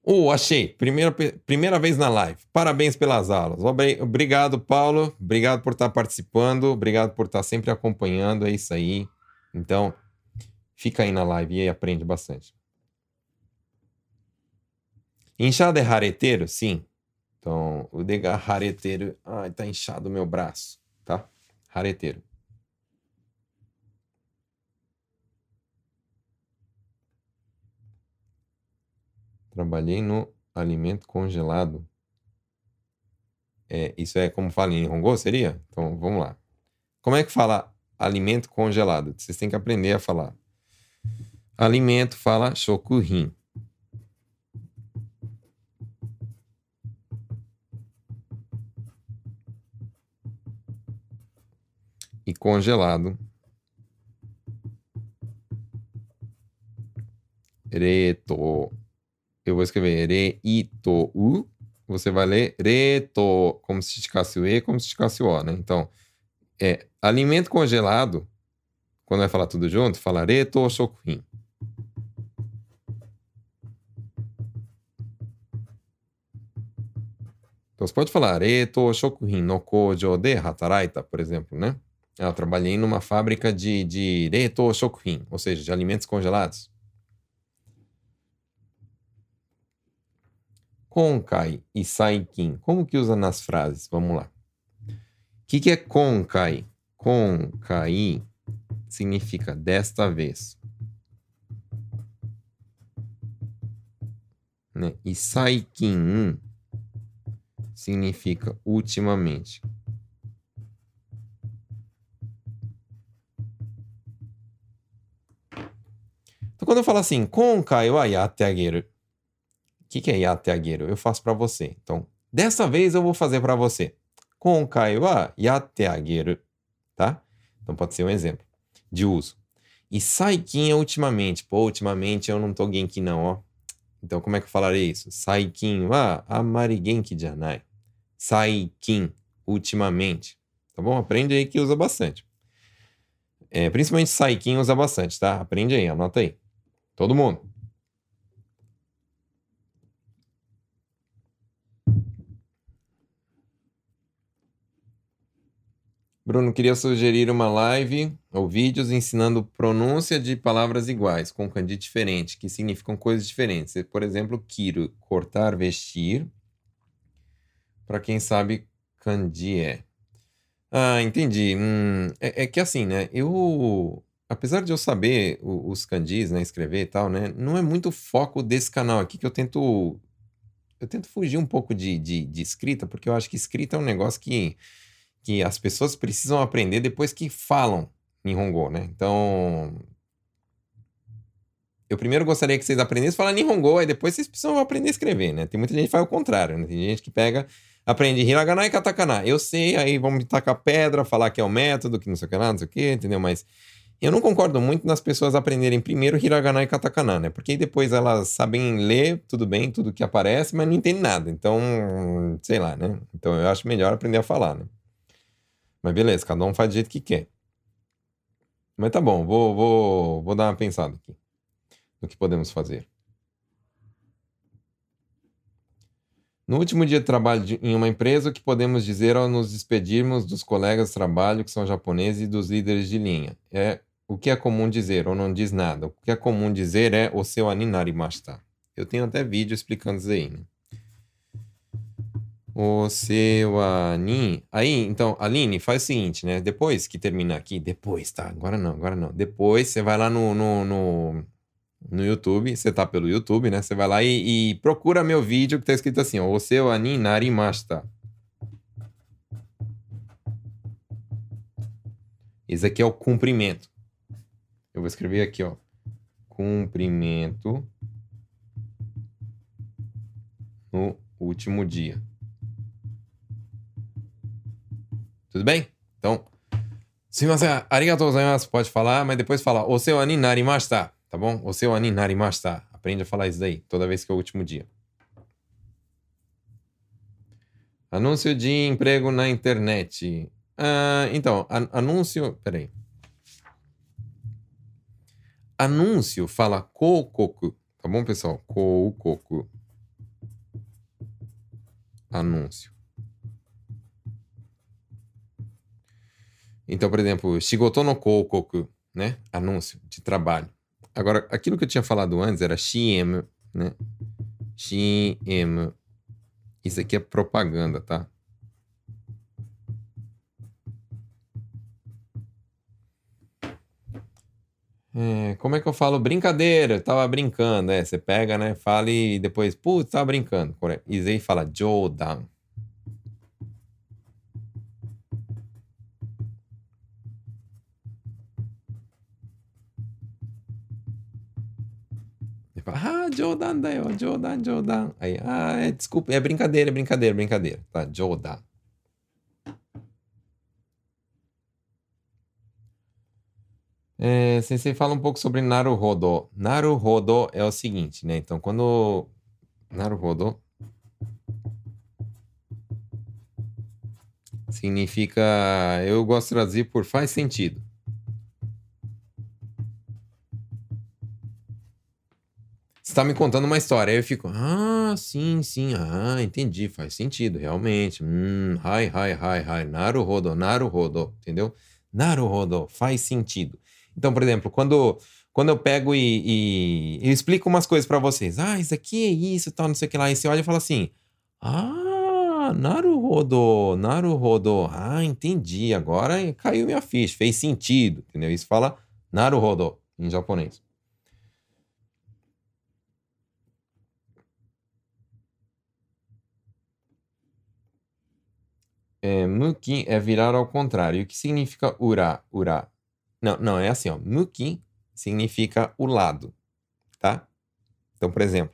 [SPEAKER 1] Oh, achei. Primeira, primeira vez na live. Parabéns pelas aulas. Obrigado, Paulo. Obrigado por estar participando. Obrigado por estar sempre acompanhando. É isso aí. Então, fica aí na live e aprende bastante. Inchado é rareteiro? Sim. Então, o de rareteiro. Ai, tá inchado o meu braço, tá? Rareteiro. Trabalhei no alimento congelado. É, isso é como fala em Hongo, seria? Então, vamos lá. Como é que fala alimento congelado? Vocês têm que aprender a falar. Alimento fala shokuhin. Congelado. Reto eu vou escrever re-ito-u, você vai ler reto, como se esticasse o E, como se esticasse o O, né? Então, é alimento congelado, quando vai falar tudo junto, fala reto shokuhin. Então, você pode falar reto shokuhin no kojo de hataraita, por exemplo, né? Eu trabalhei numa fábrica de, de reto shokuhin, ou seja, de alimentos congelados. Konkai e Saikin. Como que usa nas frases? Vamos lá. O que, que é Konkai? Konkai significa desta vez. Né? E Saikin significa ultimamente. Quando eu falo assim, Konkai wa yatte ageru, que, que é yateageru? Eu faço para você. Então, dessa vez eu vou fazer para você. Konkai wa yateageru, tá? Então pode ser um exemplo de uso. E saikin é ultimamente. Pô, ultimamente eu não tô genki não, ó. Então como é que eu falarei isso? Saikin wa amari genki janai. Saikin, ultimamente. Tá bom? Aprende aí que usa bastante. É, principalmente saikin usa bastante, tá? Aprende aí, anota aí. Todo mundo. Bruno, queria sugerir uma live ou vídeos ensinando pronúncia de palavras iguais, com kanji diferente, que significam coisas diferentes. Por exemplo, kiro, cortar, vestir. Para quem sabe, kanji é. Ah, entendi. Hum, é, é, que assim, né? Eu, apesar de eu saber os kanjis, né, escrever e tal, né, não é muito foco desse canal aqui que eu tento, eu tento fugir um pouco de, de, de escrita, porque eu acho que escrita é um negócio que que as pessoas precisam aprender depois que falam Nihongo, né? Então, eu primeiro gostaria que vocês aprendessem a falar Nihongo, aí depois vocês precisam aprender a escrever, né? Tem muita gente que faz o contrário, né? Tem gente que pega, aprende Hiragana e Katakana. Eu sei, aí vamos me tacar pedra, falar que é o método, que não sei o que lá, não sei o que, entendeu? Mas eu não concordo muito nas pessoas aprenderem primeiro Hiragana e Katakana, né? Porque depois elas sabem ler, tudo bem, tudo que aparece, mas não entendem nada. Então, sei lá, né? Então eu acho melhor aprender a falar, né? Mas beleza, cada um faz do jeito que quer. Mas tá bom, vou, vou, vou dar uma pensada aqui no que podemos fazer. No último dia de trabalho de, em uma empresa, o que podemos dizer ao nos despedirmos dos colegas de trabalho que são japoneses e dos líderes de linha? É o que é comum dizer ou não diz nada. O que é comum dizer é o seu aninari-mashita. Eu tenho até vídeo explicando isso aí, né? O seu Ani. Aí, então, Aline, faz o seguinte, né? Depois que terminar aqui, depois, tá? Agora não, agora não. Depois você vai lá no, no, no, no YouTube, você tá pelo YouTube, né? Você vai lá e, e, procura meu vídeo que tá escrito assim. O seu Ani Narimashita. Esse aqui é o cumprimento. Eu vou escrever aqui, ó. Cumprimento no último dia. Tudo bem? Então, se você arigatou gozaimasu, pode falar, mas depois fala o seu ani narimashita, tá bom? O seu ani narimashita. Aprende a falar isso daí, toda vez que é o último dia. Anúncio de emprego na internet. Ah, então, an anúncio. Peraí. Anúncio fala kokoku. Tá bom, pessoal? Kokoku. Anúncio. Então, por exemplo, shigoto no kokoku, né? Anúncio de trabalho. Agora, aquilo que eu tinha falado antes era CM, né? CM. Isso aqui é propaganda, tá? É, como é que eu falo brincadeira? Eu tava brincando, é. Você pega, né? Fala e depois, putz, tava brincando. E aí fala Jodan. Ah, Jodan da yo, Jodan, Jodan. Aí, ah, é, desculpa, é brincadeira, é brincadeira, brincadeira. Tá, Jodan. É, Sensei fala um pouco sobre Naruhodo. Naruhodo é o seguinte, né? Então, quando. Naruhodo significa. Eu gosto de traduzir por faz sentido. está me contando uma história. Aí eu fico, ah, sim, sim, ah, entendi, faz sentido, realmente. Hum, hai, hai, hai, hai, naruhodo, naruhodo, entendeu? Naruhodo, faz sentido. Então, por exemplo, quando, quando eu pego e, e eu explico umas coisas para vocês, ah, isso aqui é isso, tal, não sei o que lá, e você olha e fala assim, ah, naruhodo, naruhodo, ah, entendi, agora caiu minha ficha, fez sentido, entendeu? Isso fala naruhodo em japonês. É, muki é virar ao contrário. O que significa ura? Ura. Não, não, é assim, ó. Muki significa o lado, tá? Então, por exemplo,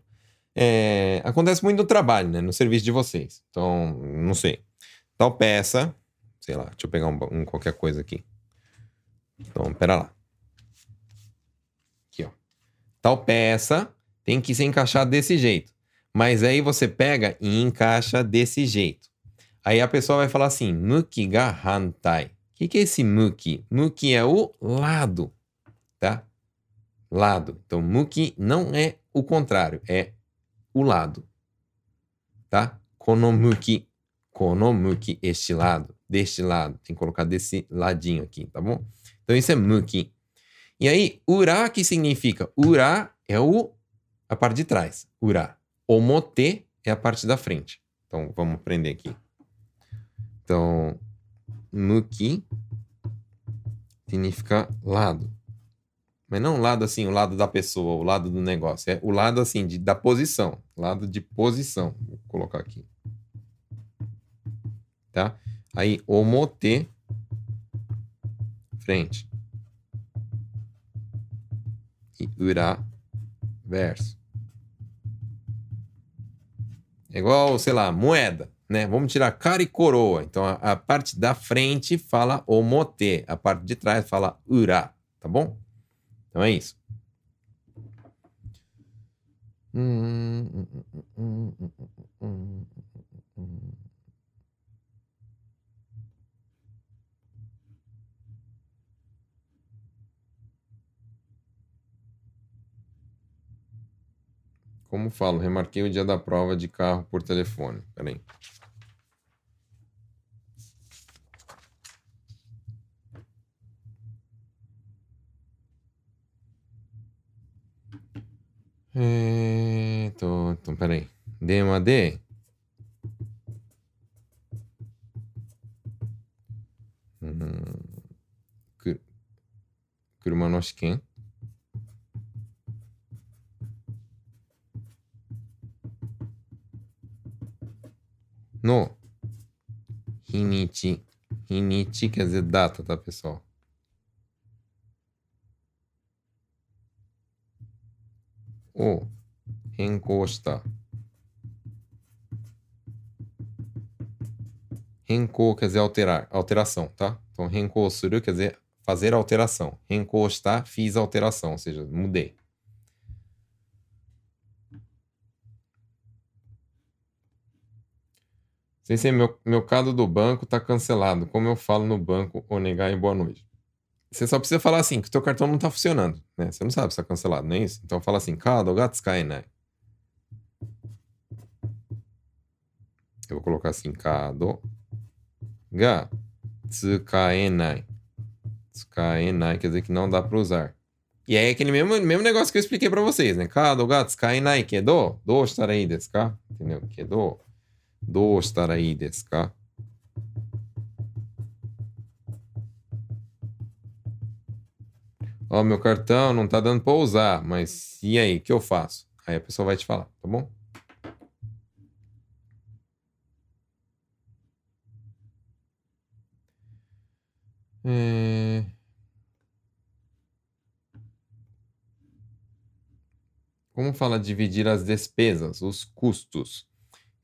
[SPEAKER 1] é, acontece muito no trabalho, né? No serviço de vocês. Então, não sei. Tal peça, sei lá, deixa eu pegar um, um qualquer coisa aqui. Então, pera lá. Aqui, ó. Tal peça tem que se encaixar desse jeito. Mas aí você pega e encaixa desse jeito. Aí a pessoa vai falar assim, muki ga hantai. Que, que é esse muki? Muki é o lado, tá? Lado. Então, muki não é o contrário, é o lado, tá? Konomuki. Konomuki, este lado, deste lado. Tem que colocar desse ladinho aqui, tá bom? Então, isso é muki. E aí, ura, que significa? Ura é o, a parte de trás. Ura. Omote é a parte da frente. Então, vamos aprender aqui. Então, muki significa lado. Mas não lado assim, o lado da pessoa, o lado do negócio. É o lado assim, de, da posição. Lado de posição. Vou colocar aqui. Tá? Aí, omote, frente. E ura, verso. É igual, sei lá, moeda né? Vamos tirar cara e coroa. Então a, a parte da frente fala omote, a parte de trás fala ura, tá bom? Então é isso. Como falo, remarquei o dia da prova de carro por telefone. Peraí. É, então, então, peraí. Dema de. Hum, Kuruma no shiken. No. Hinichi. Hinichi quer dizer data, tá, pessoal? o 変更した。変更 quer dizer alterar, alteração, tá? Então, 変更する quer dizer fazer alteração. 変更した, fiz alteração, ou seja, mudei. Sensei, meu, meu cado do banco tá cancelado. Como eu falo no banco, onegai boa noite. Você só precisa falar assim, que o teu cartão não tá funcionando, né? Você não sabe se tá cancelado, não é isso? Então fala assim, kado ga tsukaenai. Eu vou colocar assim, kado ga tsukaenai. Tsukaenai quer dizer que não dá para usar. E aí é aquele mesmo, mesmo negócio que eu expliquei para vocês, né? Kado ga tsukaenai kedo, do estar aí desu ka? Entendeu? Kedo, do estar aí desu ka? Ó, meu cartão não tá dando para usar, mas e aí, o que eu faço? Aí a pessoa vai te falar, tá bom? É... Como fala dividir as despesas, os custos?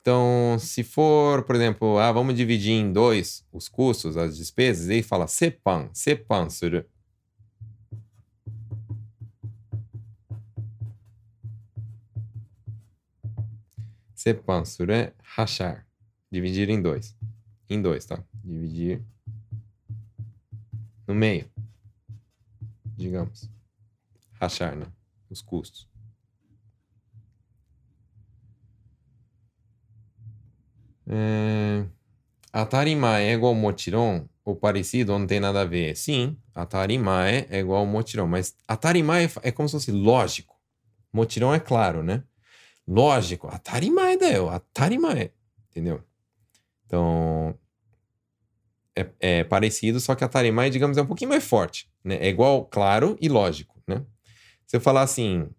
[SPEAKER 1] Então, se for, por exemplo, ah, vamos dividir em dois os custos, as despesas, aí fala sepan, sepan suru. Sepan suru é rachar, dividir em dois. Em dois, tá? Dividir no meio, digamos. Rachar, né? Os custos. É... Atarimae é igual mochiron ou parecido, não tem nada a ver. Sim, atarimae é igual mochiron, mas atarimae é como se fosse lógico. Mochiron é claro, né? Lógico, atarimae da eu, atarimae, entendeu? Então, é, é, parecido, só que a Tarimai, digamos, é um pouquinho mais forte, né? É igual claro e lógico, né? Se eu falar assim,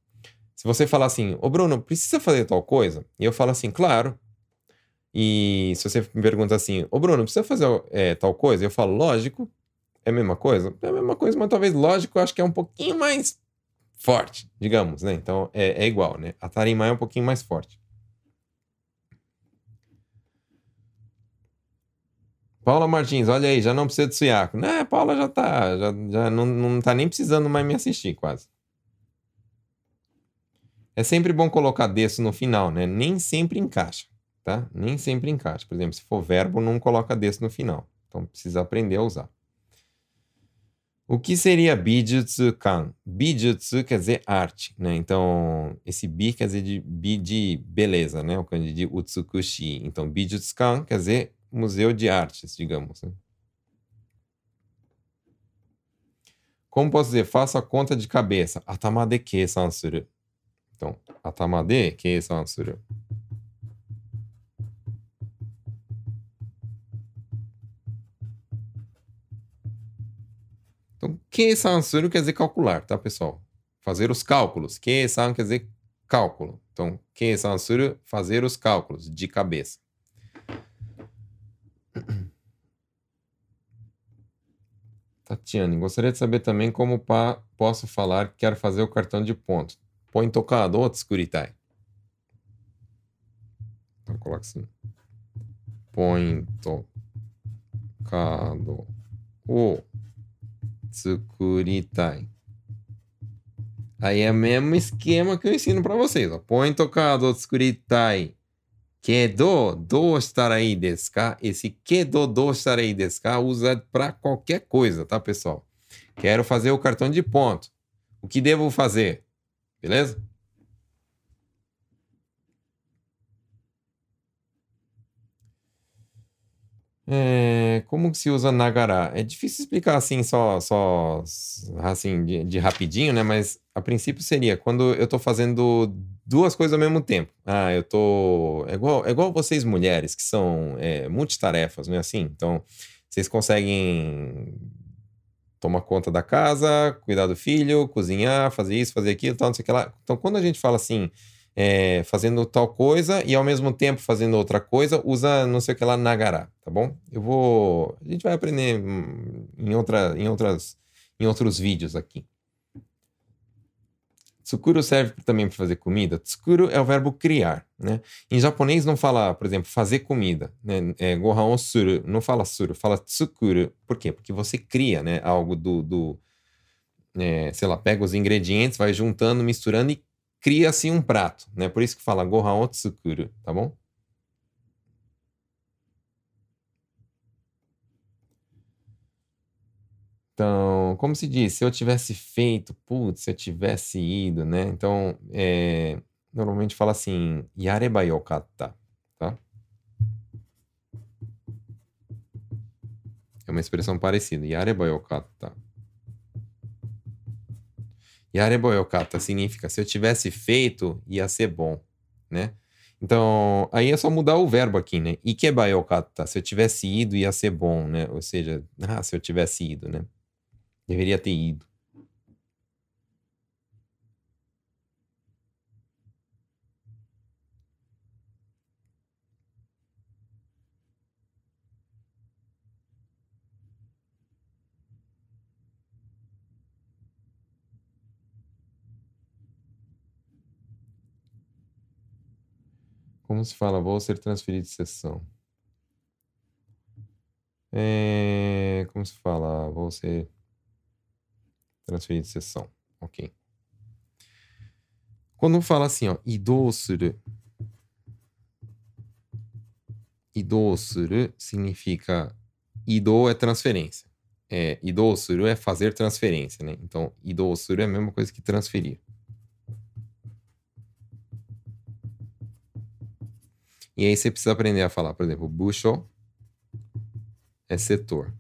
[SPEAKER 1] se você falar assim, ô Bruno, precisa fazer tal coisa? E eu falo assim, claro. E se você me pergunta assim, ô Bruno, precisa fazer é, tal coisa? Eu falo, lógico. É a mesma coisa? É a mesma coisa, mas talvez lógico eu acho que é um pouquinho mais forte, digamos, né? Então é, é igual, né? A Tarimai é um pouquinho mais forte. Paula Martins, olha aí, já não precisa de Suiaco. Né, Paula já tá, já, já não, não tá nem precisando mais me assistir, quase. É sempre bom colocar desse no final, né? Nem sempre encaixa, tá? Nem sempre encaixa. Por exemplo, se for verbo, não coloca desse no final. Então, precisa aprender a usar. O que seria bijutsu kan? Bijutsu quer dizer arte, né? Então, esse bi quer dizer de bi de beleza, né? O kanji de utsukushi. Então, bijutsu kan quer dizer museu de artes, digamos. Né? Como posso dizer? Faça a conta de cabeça. Atama de keisan. Então, atama de keisan. Então, keisan suru quer dizer calcular, tá, pessoal? Fazer os cálculos. Keisan quer dizer cálculo. Então, keisan suru, fazer os cálculos de cabeça. Tatiane, gostaria de saber também como pa posso falar que quero fazer o cartão de ponto. Põe tocado ou tsukuritai. Então coloca assim. Põe tocado ou tsukuritai. Aí é o mesmo esquema que eu ensino para vocês. Põe tocado tsukuritai. Kedo, do estarei desu? Esse kedo, do estarei desu usa para qualquer coisa, tá, pessoal? Quero fazer o cartão de ponto. O que devo fazer? Beleza? É, como se usa Nagara? É difícil explicar assim, só, só assim, de, de, rapidinho, né? Mas a princípio seria quando eu tô fazendo duas coisas ao mesmo tempo. Ah, eu tô. É igual, é igual vocês mulheres, que são é, multitarefas, não é assim? Então, vocês conseguem tomar conta da casa, cuidar do filho, cozinhar, fazer isso, fazer aquilo, tal, não sei o que lá. Então, quando a gente fala assim é, fazendo tal coisa e ao mesmo tempo fazendo outra coisa, usa não sei o que lá Nagara, tá bom? Eu vou. A gente vai aprender em, outra, em, outras, em outros vídeos aqui. Tsukuru serve também para fazer comida. Tsukuru é o verbo criar, né? Em japonês não fala, por exemplo, fazer comida, né? É, gohan suru, não fala suru, fala tsukuru. Por quê? Porque você cria, né? Algo do, do é, sei lá, pega os ingredientes, vai juntando, misturando e cria assim um prato, né? Por isso que fala gohan tsukuru, tá bom? Então, como se diz, se eu tivesse feito, putz, se eu tivesse ido, né? Então, é, normalmente fala assim, yareba yokatta, tá? É uma expressão parecida, yareba yokatta. Yareba yokatta significa, se eu tivesse feito, ia ser bom, né? Então, aí é só mudar o verbo aqui, né? Ikeba yokatta, se eu tivesse ido, ia ser bom, né? Ou seja, ah, se eu tivesse ido, né? Deveria ter ido. Como se fala, vou ser transferido de sessão. É, como se fala, vou ser transferir de sessão. Ok. Quando fala assim, ó, idou suru. Idou suru significa idou é transferência. É, idou suru é fazer transferência, né? Então, idou suru é a mesma coisa que transferir. E aí você precisa aprender a falar, por exemplo, busho é setor.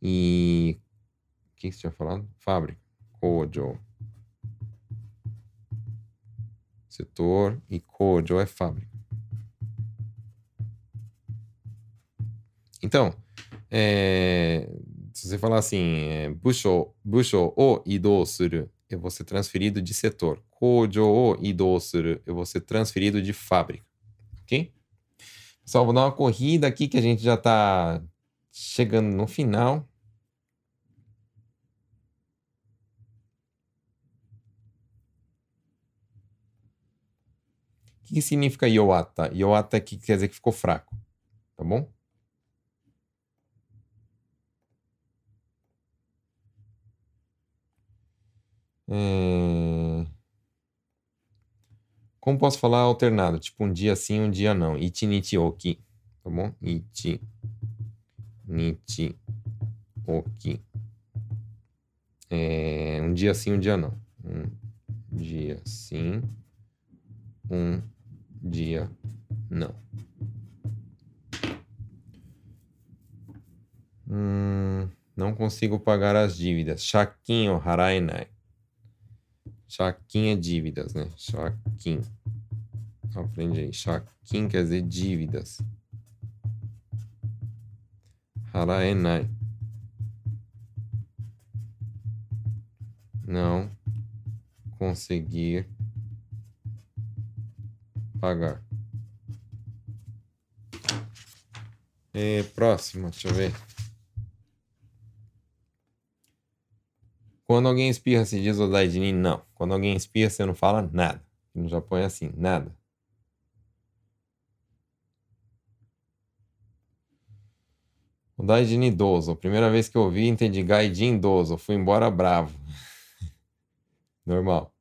[SPEAKER 1] E que, você tinha falado? Fábrica. Kojo. Setor e Kojo é fábrica. Então, é, se você falar assim, é, busho, busho o idou suru, eu vou ser transferido de setor. Kojo o idou suru, eu vou ser transferido de fábrica. Ok? Pessoal, vou dar uma corrida aqui que a gente já está chegando no final. que, que significa Yoata? Yoata aqui quer dizer que ficou fraco. Tá bom? É... Como posso falar alternado? Tipo, um dia sim, um dia não. Ichi oki. Tá bom? Ichi oki. É... Um dia sim, um dia não. Um dia sim, um dia não. Hum, não consigo pagar as dívidas. Shaquinho haraenai. Shaquinho é dívidas, né? Shaquin. Aprende aí. Shaquin quer dizer dívidas. Haraenai. Não conseguir pagar. E próxima, deixa eu ver. Quando alguém espirra, se diz Odaidini? Não. Quando alguém espirra, você não fala nada. No Japão é assim, nada. Odaidini idoso. Primeira vez que eu ouvi, entendi Gaidin idoso. Fui embora bravo. Normal.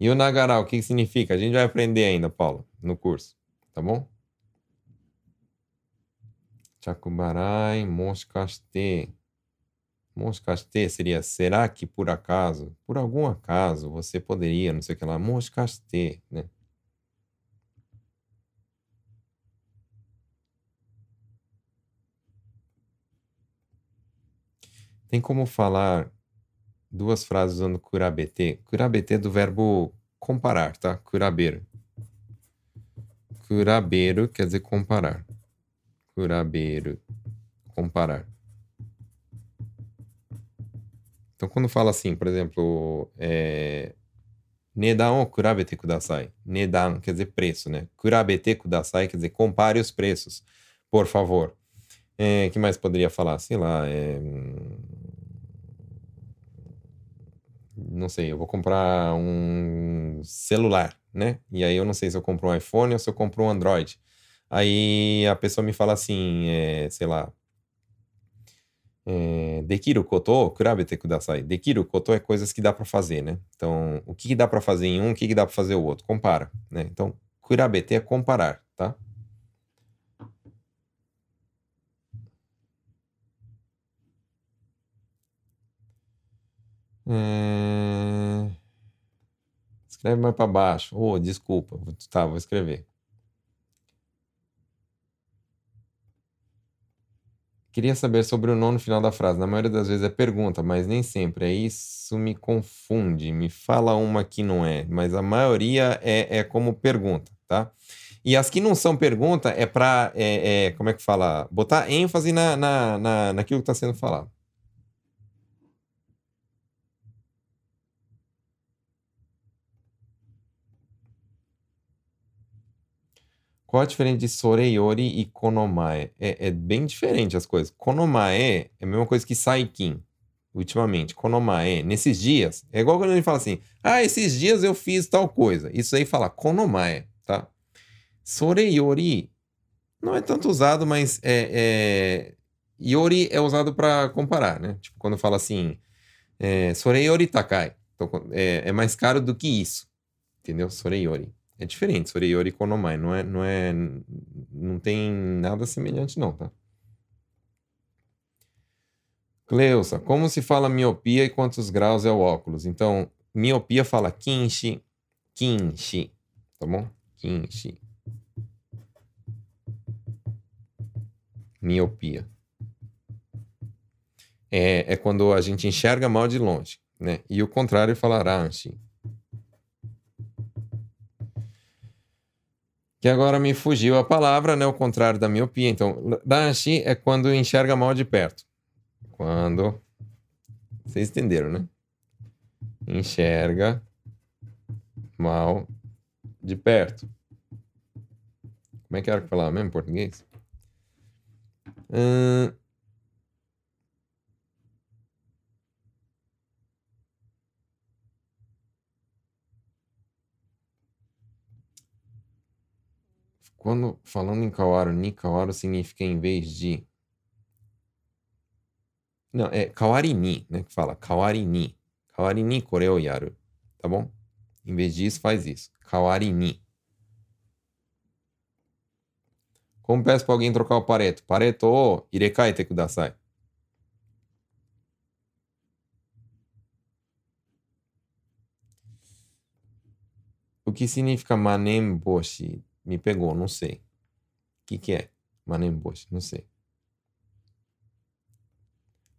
[SPEAKER 1] E o Nagaral, o que, significa? A gente vai aprender ainda, Paulo, no curso. Tá bom? Chakubarai, Moshikaste. Moshikaste seria, será que por acaso, por algum acaso, você poderia, não sei o que lá, Moshikaste, né? Tem como falar duas frases usando kurabete. Kurabete é do verbo comparar, tá? Kuraberu. Kuraberu quer dizer comparar. Kuraberu. Comparar. Então, quando fala assim, por exemplo, é... Nedan o kurabete kudasai. Nedan quer dizer preço, né? Kurabete kudasai quer dizer compare os preços, por favor. É, que mais poderia falar? Sei lá, é não sei, eu vou comprar um celular, né? E aí eu não sei se eu compro um iPhone ou se eu compro um Android. Aí a pessoa me fala assim, é, sei lá, é, dekiru koto kurabete kudasai. Dekiru é coisas que dá para fazer, né? Então, o que, que dá para fazer em um, o que, que dá para fazer o outro? Compara, né? Então, kurabete é comparar, tá? É... Escreve mais para baixo. Oh, desculpa. Tá, vou escrever. Queria saber sobre o nono final da frase. Na maioria das vezes é pergunta, mas nem sempre. É isso me confunde. Me fala uma que não é, mas a maioria é, é como pergunta, tá? E as que não são pergunta é para, é, é, como é que fala? Botar ênfase na, na, na, naquilo que está sendo falado. Qual a diferença de Soreyori e Konomae? É, é bem diferente as coisas. Konomae é a mesma coisa que Saikin, ultimamente. Konomae, nesses dias, é igual quando a gente fala assim, ah, esses dias eu fiz tal coisa. Isso aí fala Konomae, tá? Soreyori não é tanto usado, mas é, é... Yori é usado para comparar, né? Tipo, quando fala assim, é, Soreyori Takai. Então, é, é mais caro do que isso, entendeu? Soreyori. É diferente, Soreyori e Konomai. Não é, não é. Não tem nada semelhante, não, tá? Cleusa, como se fala miopia e quantos graus é o óculos? Então, miopia fala kinshi, kinshi, tá bom? Kinshi. Miopia. É, é quando a gente enxerga mal de longe, né? E o contrário fala ranshi. Que agora me fugiu a palavra, né? O contrário da miopia. Então, Danshi é quando enxerga mal de perto. Quando. Vocês entenderam, né? Enxerga mal de perto. Como é que era que falava mesmo em português? Hum... Quando falando em Kawaru ni, Kawaru significa em vez de. Não, é Kawarini, né? Que fala Kawarini. Kawarini kore o yaru. Tá bom? Em vez disso, faz isso. Kawarini. Como peço para alguém trocar o pareto? Pareto o irekaete kudasai. O que significa manemboshi? Me pegou, não sei. O que, que é? Manemboshi, não sei.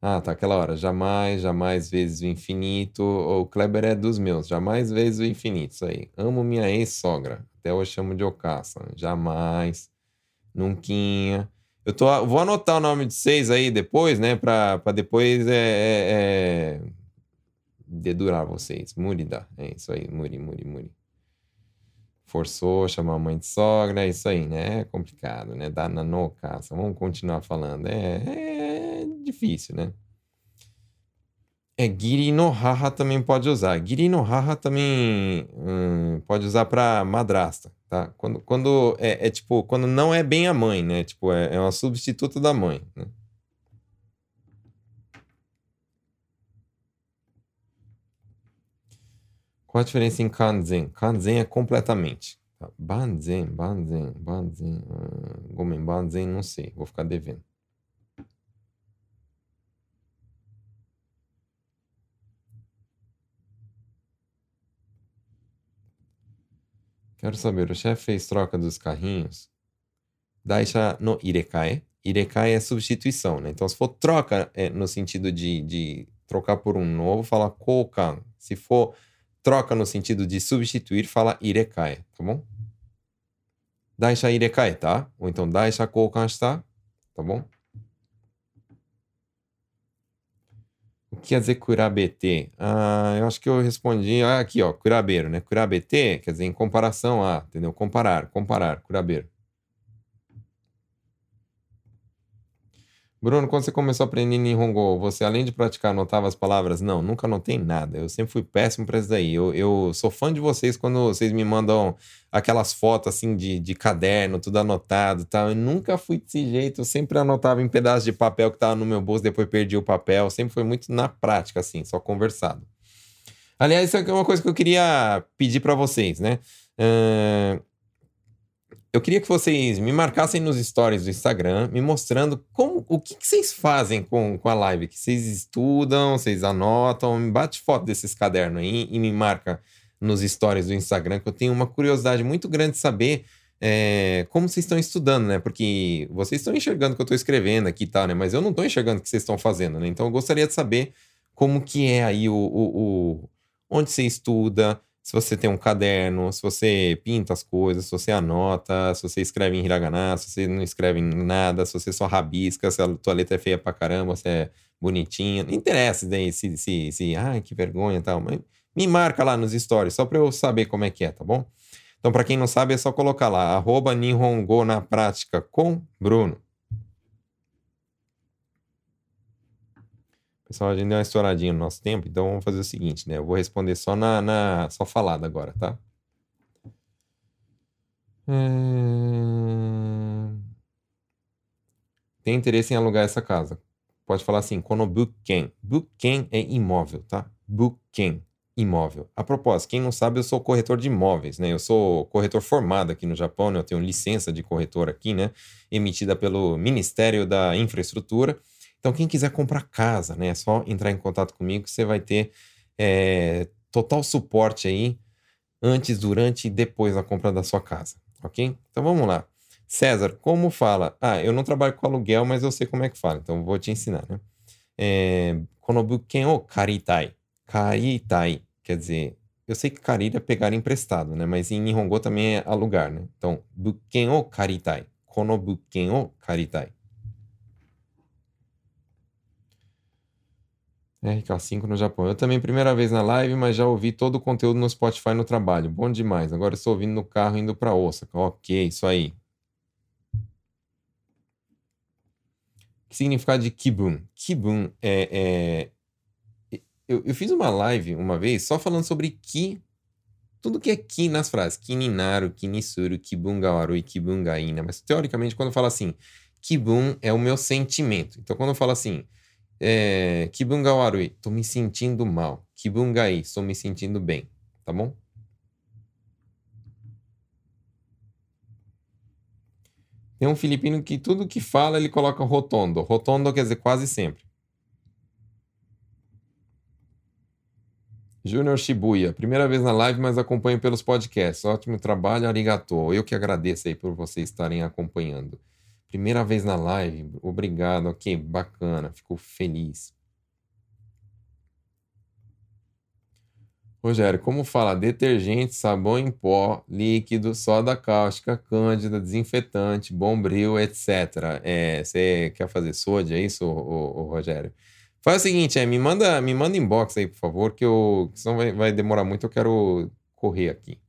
[SPEAKER 1] Ah, tá, aquela hora. Jamais, jamais vezes o infinito. O Kleber é dos meus. Jamais vezes o infinito. Isso aí. Amo minha ex-sogra. Até eu chamo de Ocassa. Jamais. Nunquinha. Eu tô, vou anotar o nome de vocês aí depois, né? Pra, pra depois é, é, é... dedurar vocês. Murida. É isso aí. Muri, muri, muri forçou chamar a mãe de sogra, é isso aí, né? É complicado, né? Dá na no. Vamos continuar falando. É, é difícil, né? É, giri no haha também pode usar. Giri no haha também hum, pode usar para madrasta, tá? Quando, quando é, é, tipo, quando não é bem a mãe, né? Tipo, é, é uma substituta da mãe, né? Qual a diferença em kanzen? Kanzen é completamente. Tá? Banzen, banzen, banzen. Uh, gomen, banzen, não sei. Vou ficar devendo. Quero saber, o chefe fez troca dos carrinhos? Daisha no irekae. Irekae é substituição, né? Então, se for troca é, no sentido de, de trocar por um novo, fala kokan. Se for troca no sentido de substituir, fala irekai, tá bom? Daisha irekai, tá? Ou então daisha koukan tá bom? O que quer dizer kurabete? Ah, eu acho que eu respondi. Ah, aqui, ó, kurabeiro, né? Kurabete quer dizer em comparação a, entendeu? Comparar, comparar, kurabeiro. Bruno, quando você começou a aprender Nihongo, você além de praticar anotava as palavras? Não, nunca anotei nada. Eu sempre fui péssimo para isso daí. Eu, eu sou fã de vocês quando vocês me mandam aquelas fotos assim de, de caderno, tudo anotado e tal. Eu nunca fui desse jeito. Eu sempre anotava em pedaços de papel que tava no meu bolso, depois perdi o papel. Sempre foi muito na prática, assim, só conversado. Aliás, isso é uma coisa que eu queria pedir para vocês, né? Uh, eu queria que vocês me marcassem nos stories do Instagram, me mostrando como, o que, que vocês fazem com, com a live, que vocês estudam, vocês anotam, me bate foto desses cadernos aí e me marca nos stories do Instagram, que eu tenho uma curiosidade muito grande de saber é, como vocês estão estudando, né? Porque vocês estão enxergando o que eu estou escrevendo aqui e tá, tal, né? Mas eu não estou enxergando o que vocês estão fazendo, né? Então eu gostaria de saber como que é aí o, o, o onde você estuda, se você tem um caderno, se você pinta as coisas, se você anota, se você escreve em hiragana, se você não escreve em nada, se você só rabisca, se a tua letra é feia pra caramba, se é bonitinha. Não interessa daí se, se, se ai, que vergonha e tal. Mas me marca lá nos stories, só pra eu saber como é que é, tá bom? Então, para quem não sabe, é só colocar lá, arroba na prática com Bruno. Pessoal, a gente deu uma estouradinha no nosso tempo, então vamos fazer o seguinte, né? Eu vou responder só na, na só falada agora, tá? Hum... Tem interesse em alugar essa casa? Pode falar assim, konobuken. Buken é imóvel, tá? Buken, imóvel. A propósito, quem não sabe, eu sou corretor de imóveis, né? Eu sou corretor formado aqui no Japão, né? Eu tenho licença de corretor aqui, né? Emitida pelo Ministério da Infraestrutura. Então, quem quiser comprar casa, né, é só entrar em contato comigo, você vai ter é, total suporte aí antes, durante e depois da compra da sua casa, ok? Então vamos lá. César, como fala? Ah, eu não trabalho com aluguel, mas eu sei como é que fala, então vou te ensinar, né? É, konobuken o karitai. Karitai, quer dizer, eu sei que karir é pegar emprestado, né? Mas em Nihongo também é alugar, né? Então, buken o karitai. Konobuken o karitai. RK5 no Japão. Eu também, primeira vez na live, mas já ouvi todo o conteúdo no Spotify no trabalho. Bom demais. Agora estou ouvindo no carro indo para Osaka. Ok, isso aí. Que significado de Kibun? Kibun é. é... Eu, eu, fiz uma live uma vez só falando sobre Ki. Tudo que é Ki nas frases. Kininaru, Kinisuru, Kibun Gawaru e Kibun Gaina. Mas teoricamente, quando eu falo assim, Kibun é o meu sentimento. Então, quando eu falo assim. É, Kibunga warui, tô me sentindo mal. Kibunga i, estou me sentindo bem. Tá bom? Tem um filipino que tudo que fala ele coloca rotondo. Rotondo quer dizer quase sempre. Júnior Shibuya, primeira vez na live, mas acompanho pelos podcasts. Ótimo trabalho, arigato. Eu que agradeço aí por vocês estarem acompanhando. Primeira vez na live, obrigado, ok, bacana, fico feliz. Rogério, como fala? Detergente, sabão em pó, líquido, soda cáustica, cândida, desinfetante, bombril, etc. É, você quer fazer soja, é isso, ô, ô, Rogério? Faz o seguinte, é, me manda, me manda inbox aí, por favor, que eu, senão vai, vai demorar muito, eu quero correr aqui.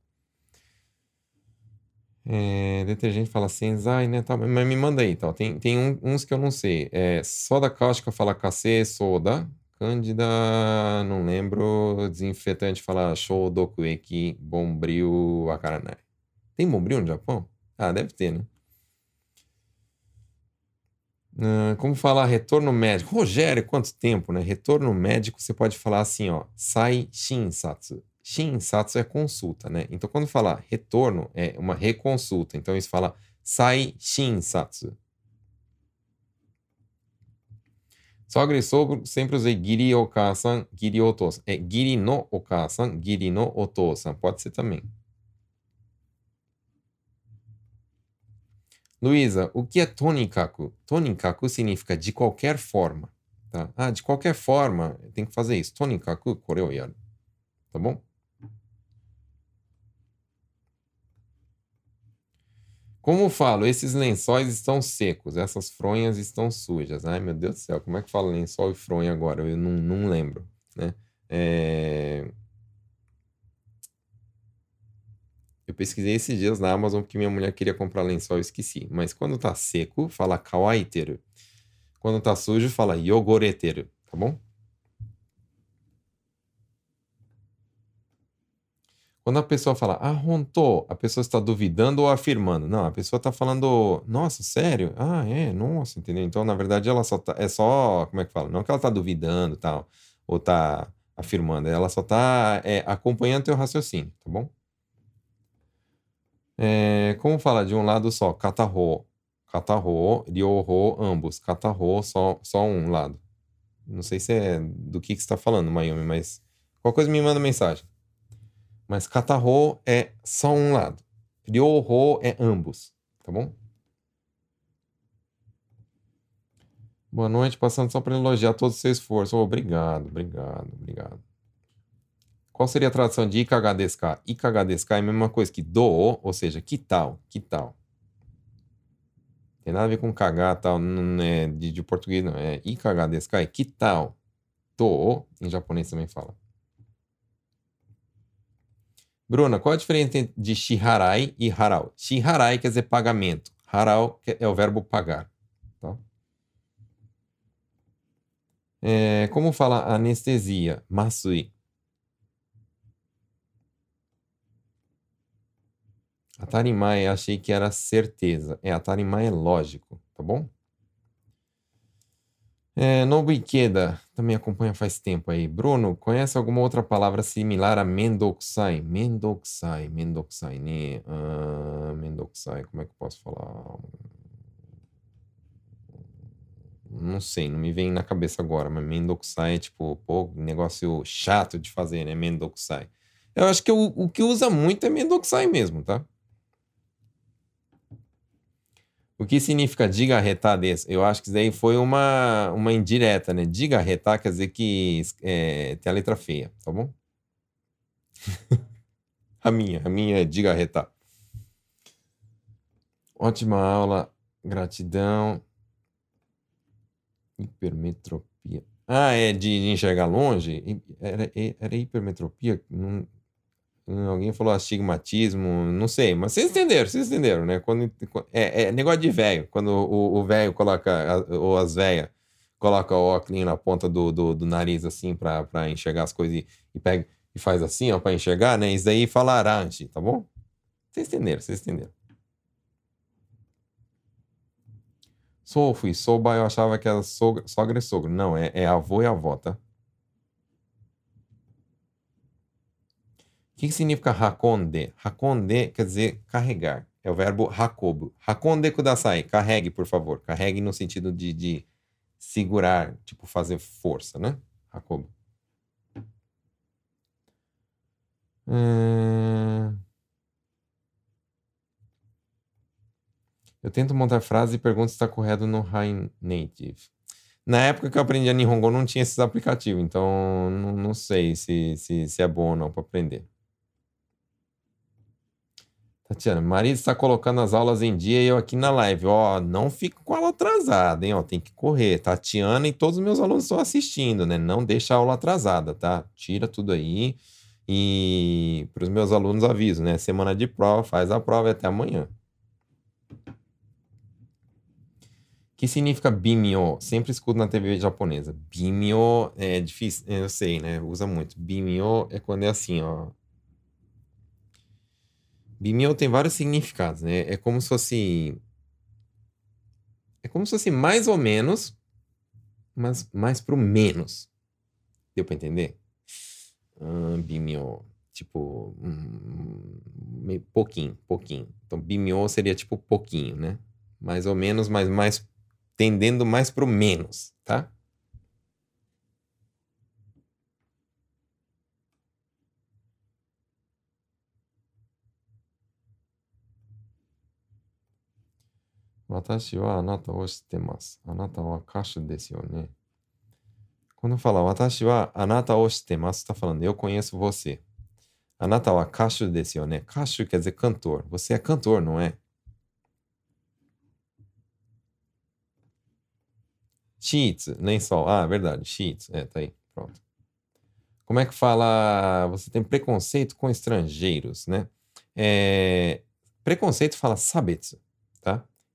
[SPEAKER 1] É, detergente fala Senzai, né? Tá, mas me manda aí. Tem, tem um, uns que eu não sei. É, soda cáustica fala Kase Soda. Cândida, não lembro. Desinfetante fala Shodokueki Bombril Akaranai. Tem Bombril no Japão? Ah, deve ter, né? Uh, como falar retorno médico? Rogério, quanto tempo, né? Retorno médico, você pode falar assim, ó. Sai shinsatsu. Shinsatsu é consulta, né? Então, quando falar retorno, é uma reconsulta. Então, isso fala sai shinsatsu. Sogra e sogro, sempre usei giri okasan, giri otosan. É giri no okasan, giri no otosan. Pode ser também. Luísa, o que é tonikaku? Tonikaku significa de qualquer forma. Tá? Ah, de qualquer forma, tem que fazer isso. Tonikaku kore o yaru. Tá bom? Como falo, esses lençóis estão secos, essas fronhas estão sujas. Ai, meu Deus do céu, como é que fala lençol e fronha agora? Eu não, não lembro, né? É... Eu pesquisei esses dias na Amazon porque minha mulher queria comprar lençol e esqueci. Mas quando tá seco, fala kawaiteru. Quando tá sujo, fala yogoreteru, tá bom? Quando a pessoa fala, honto, a pessoa está duvidando ou afirmando. Não, a pessoa está falando, nossa, sério? Ah, é, nossa, entendeu? Então, na verdade, ela só tá, é só, como é que fala? Não que ela está duvidando tal, ou está afirmando, ela só está é, acompanhando teu raciocínio, tá bom? É, como fala de um lado só? Katarro. Katarro, ryoho, ambos. Katarro, só, só um lado. Não sei se é do que, que você está falando, Mayumi, mas qualquer coisa me manda mensagem. Mas katarro é só um lado. Ryoho é ambos, tá bom? Boa noite, passando só para elogiar todo o seu esforço. Oh, obrigado, obrigado, obrigado. Qual seria a tradução de ikagadesca? Ikagadesca é a mesma coisa que do, ou seja, que tal, que tal. Tem nada a ver com cagar, tal, não é de, de português, não. É ikagadesca, é que tal. Do, em japonês também fala. Bruna, qual a diferença de shiharai e harau? Shiharai quer dizer pagamento. Harau é o verbo pagar. Tá? É, como fala anestesia? Masui. Atarimai, achei que era certeza. É, Atarimai é lógico, tá bom? É, Nobu Ikeda também acompanha faz tempo aí. Bruno, conhece alguma outra palavra similar a mendokusai? Mendokusai, mendokusai, né? Uh, como é que eu posso falar? Não sei, não me vem na cabeça agora, mas mendokusai é tipo, pô, negócio chato de fazer, né? Mendokusai. Eu acho que o, o que usa muito é mendokusai mesmo, tá? O que significa diga retar desse? Eu acho que isso daí foi uma, uma indireta, né? Diga retar quer dizer que é, tem a letra feia, tá bom? a minha, a minha é diga retar. Ótima aula, gratidão. Hipermetropia. Ah, é de, de enxergar longe? Era, era hipermetropia? Não, Alguém falou astigmatismo, não sei, mas vocês entenderam, vocês entenderam, né? Quando, é, é negócio de velho, quando o velho coloca, ou as velhas, coloca o óculos na ponta do, do, do nariz, assim, para enxergar as coisas e, e, pega e faz assim, ó, para enxergar, né? Isso daí fala arante, tá bom? Vocês entenderam, vocês entenderam. Sou, fui, soba, eu achava que era sogra, sogra e sogro. Não, é, é avô e avó, tá? O que, que significa hakonde? Hakonde quer dizer carregar. É o verbo hakobu. Hakonde kudasai. Carregue, por favor. Carregue no sentido de, de segurar, tipo fazer força, né? Hakobu. Hum... Eu tento montar frase e pergunto se está correto no High Native. Na época que eu aprendi a Nihongo não tinha esses aplicativos, então não, não sei se, se, se é bom ou não para aprender. Tatiana, marido está colocando as aulas em dia e eu aqui na live. Ó, não fico com a aula atrasada, hein? Ó, tem que correr. Tatiana e todos os meus alunos estão assistindo, né? Não deixa a aula atrasada, tá? Tira tudo aí. E para os meus alunos aviso, né? Semana de prova, faz a prova e até amanhã. que significa bimyo? Sempre escuto na TV japonesa. Bimyo é difícil, eu sei, né? Usa muito. Bimyo é quando é assim, ó. Bimyo tem vários significados, né? É como se fosse. É como se fosse mais ou menos, mas mais pro menos. Deu pra entender? Uh, bimyo. Tipo. Um, meio pouquinho, pouquinho. Então, bimyo seria tipo pouquinho, né? Mais ou menos, mas mais. Tendendo mais pro menos, tá? 私はあなたを知ってます。あなたは歌手ですよね。Quando fala 私はあなたを知ってます, está falando eu conheço você. あなたは歌手ですよね。歌手 quer dizer cantor. Você é cantor, não é? Sheets, lençol. Ah, verdade, sheets. É, tá aí. Pronto. Como é que fala? Você tem preconceito com estrangeiros, né? É, preconceito fala sabetsu, tá?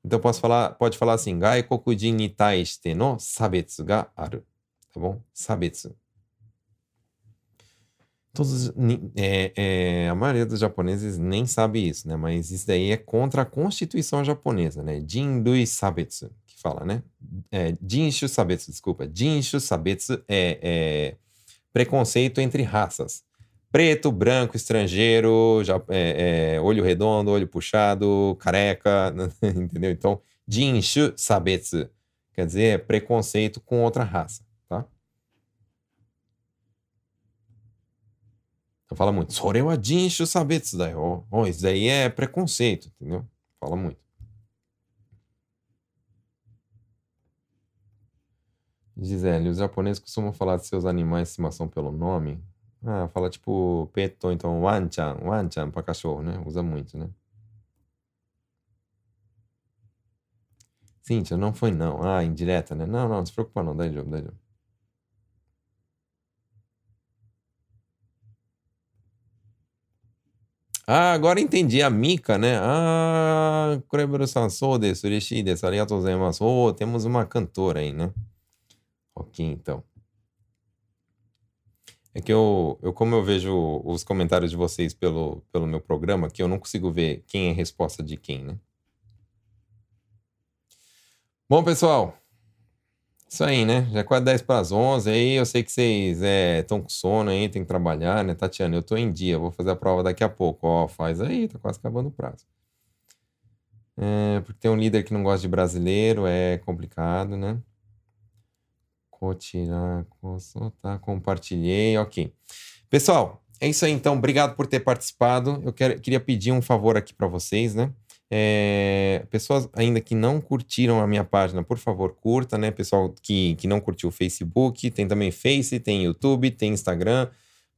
[SPEAKER 1] Então posso falar, pode falar assim, gaikokujin ni taishite no sabetsu ga aru. Tá bom? Sabetsu. Todos, é, é, a maioria dos japoneses nem sabe isso, né? Mas isso daí é contra a Constituição japonesa, né? Jinrui Sabetsu, que fala, né? É, Jinshu Sabetsu, desculpa. Jinshu Sabetsu é, é preconceito entre raças. Preto, branco, estrangeiro, já, é, é, olho redondo, olho puxado, careca, entendeu? Então, Jinshu Sabetsu quer dizer é preconceito com outra raça. Então fala muito. Sorewa jinshu sabetsu da yo. Oh, isso daí é preconceito, entendeu? Fala muito. Gisele, os japoneses costumam falar de seus animais de estimação pelo nome. Ah, fala tipo peto, então wanchan, wanchan para cachorro, né? Usa muito, né? Cíntia, não foi não. Ah, indireta, né? Não, não, não se preocupa não, dá jogo, dá jogo. Ah, agora entendi. A Mika, né? Ah, Kureburo-san, sou. Oh, temos uma cantora aí, né? Ok, então. É que eu, eu, como eu vejo os comentários de vocês pelo, pelo meu programa, que eu não consigo ver quem é resposta de quem, né? Bom, pessoal, isso aí, né? Já é quase 10 para as 11. Aí eu sei que vocês estão é, com sono aí, tem que trabalhar, né? Tatiana, eu tô em dia, vou fazer a prova daqui a pouco. Ó, faz aí, tá quase acabando o prazo. É, porque tem um líder que não gosta de brasileiro, é complicado, né? Tirar, tá, compartilhei, ok. Pessoal, é isso aí então. Obrigado por ter participado. Eu quero, queria pedir um favor aqui para vocês, né? É, pessoas ainda que não curtiram a minha página, por favor, curta, né? Pessoal que, que não curtiu o Facebook, tem também Face, tem YouTube, tem Instagram.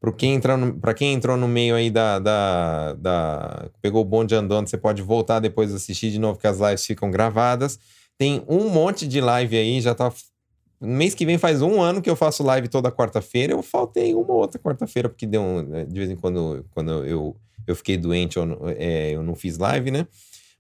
[SPEAKER 1] Para quem, quem entrou no meio aí da, da, da. Pegou o bonde andando, você pode voltar depois assistir de novo, que as lives ficam gravadas. Tem um monte de live aí, já tá. Mês que vem faz um ano que eu faço live toda quarta-feira. Eu faltei uma outra quarta-feira, porque deu um, né, de vez em quando, quando eu, eu fiquei doente, eu, é, eu não fiz live, né?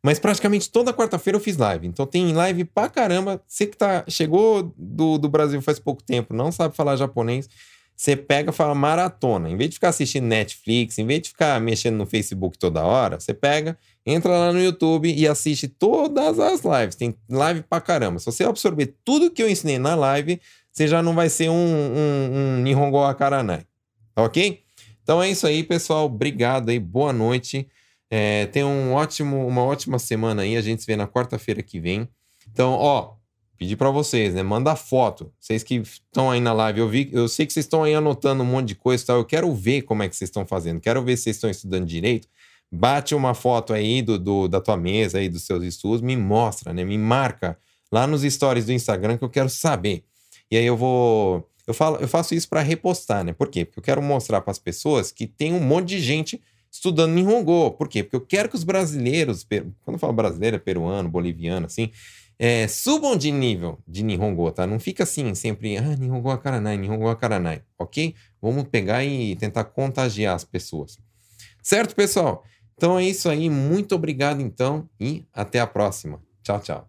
[SPEAKER 1] Mas praticamente toda quarta-feira eu fiz live. Então tem live pra caramba. Você que tá, chegou do, do Brasil faz pouco tempo, não sabe falar japonês, você pega e fala maratona. Em vez de ficar assistindo Netflix, em vez de ficar mexendo no Facebook toda hora, você pega, entra lá no YouTube e assiste todas as lives. Tem live pra caramba. Se você absorver tudo que eu ensinei na live, você já não vai ser um, um, um Nihongo Akaranai. Ok? Então é isso aí, pessoal. Obrigado aí. Boa noite. É, tenha um ótimo, uma ótima semana aí. A gente se vê na quarta-feira que vem. Então, ó, pedi para vocês, né? Manda foto. Vocês que estão aí na live, eu vi, eu sei que vocês estão aí anotando um monte de coisa tal. Eu quero ver como é que vocês estão fazendo. Quero ver se vocês estão estudando direito. Bate uma foto aí do, do, da tua mesa aí, dos seus estudos, me mostra, né? Me marca lá nos stories do Instagram que eu quero saber. E aí eu vou. Eu, falo, eu faço isso para repostar, né? Por quê? Porque eu quero mostrar para as pessoas que tem um monte de gente estudando Nihongo. Por quê? Porque eu quero que os brasileiros, quando eu falo brasileiro, é peruano, boliviano, assim, é, subam de nível de Nihongo, tá? Não fica assim, sempre, ah, Nihongo Akaranai, Nihongo Akaranai, ok? Vamos pegar e tentar contagiar as pessoas. Certo, pessoal? Então é isso aí. Muito obrigado, então, e até a próxima. Tchau, tchau.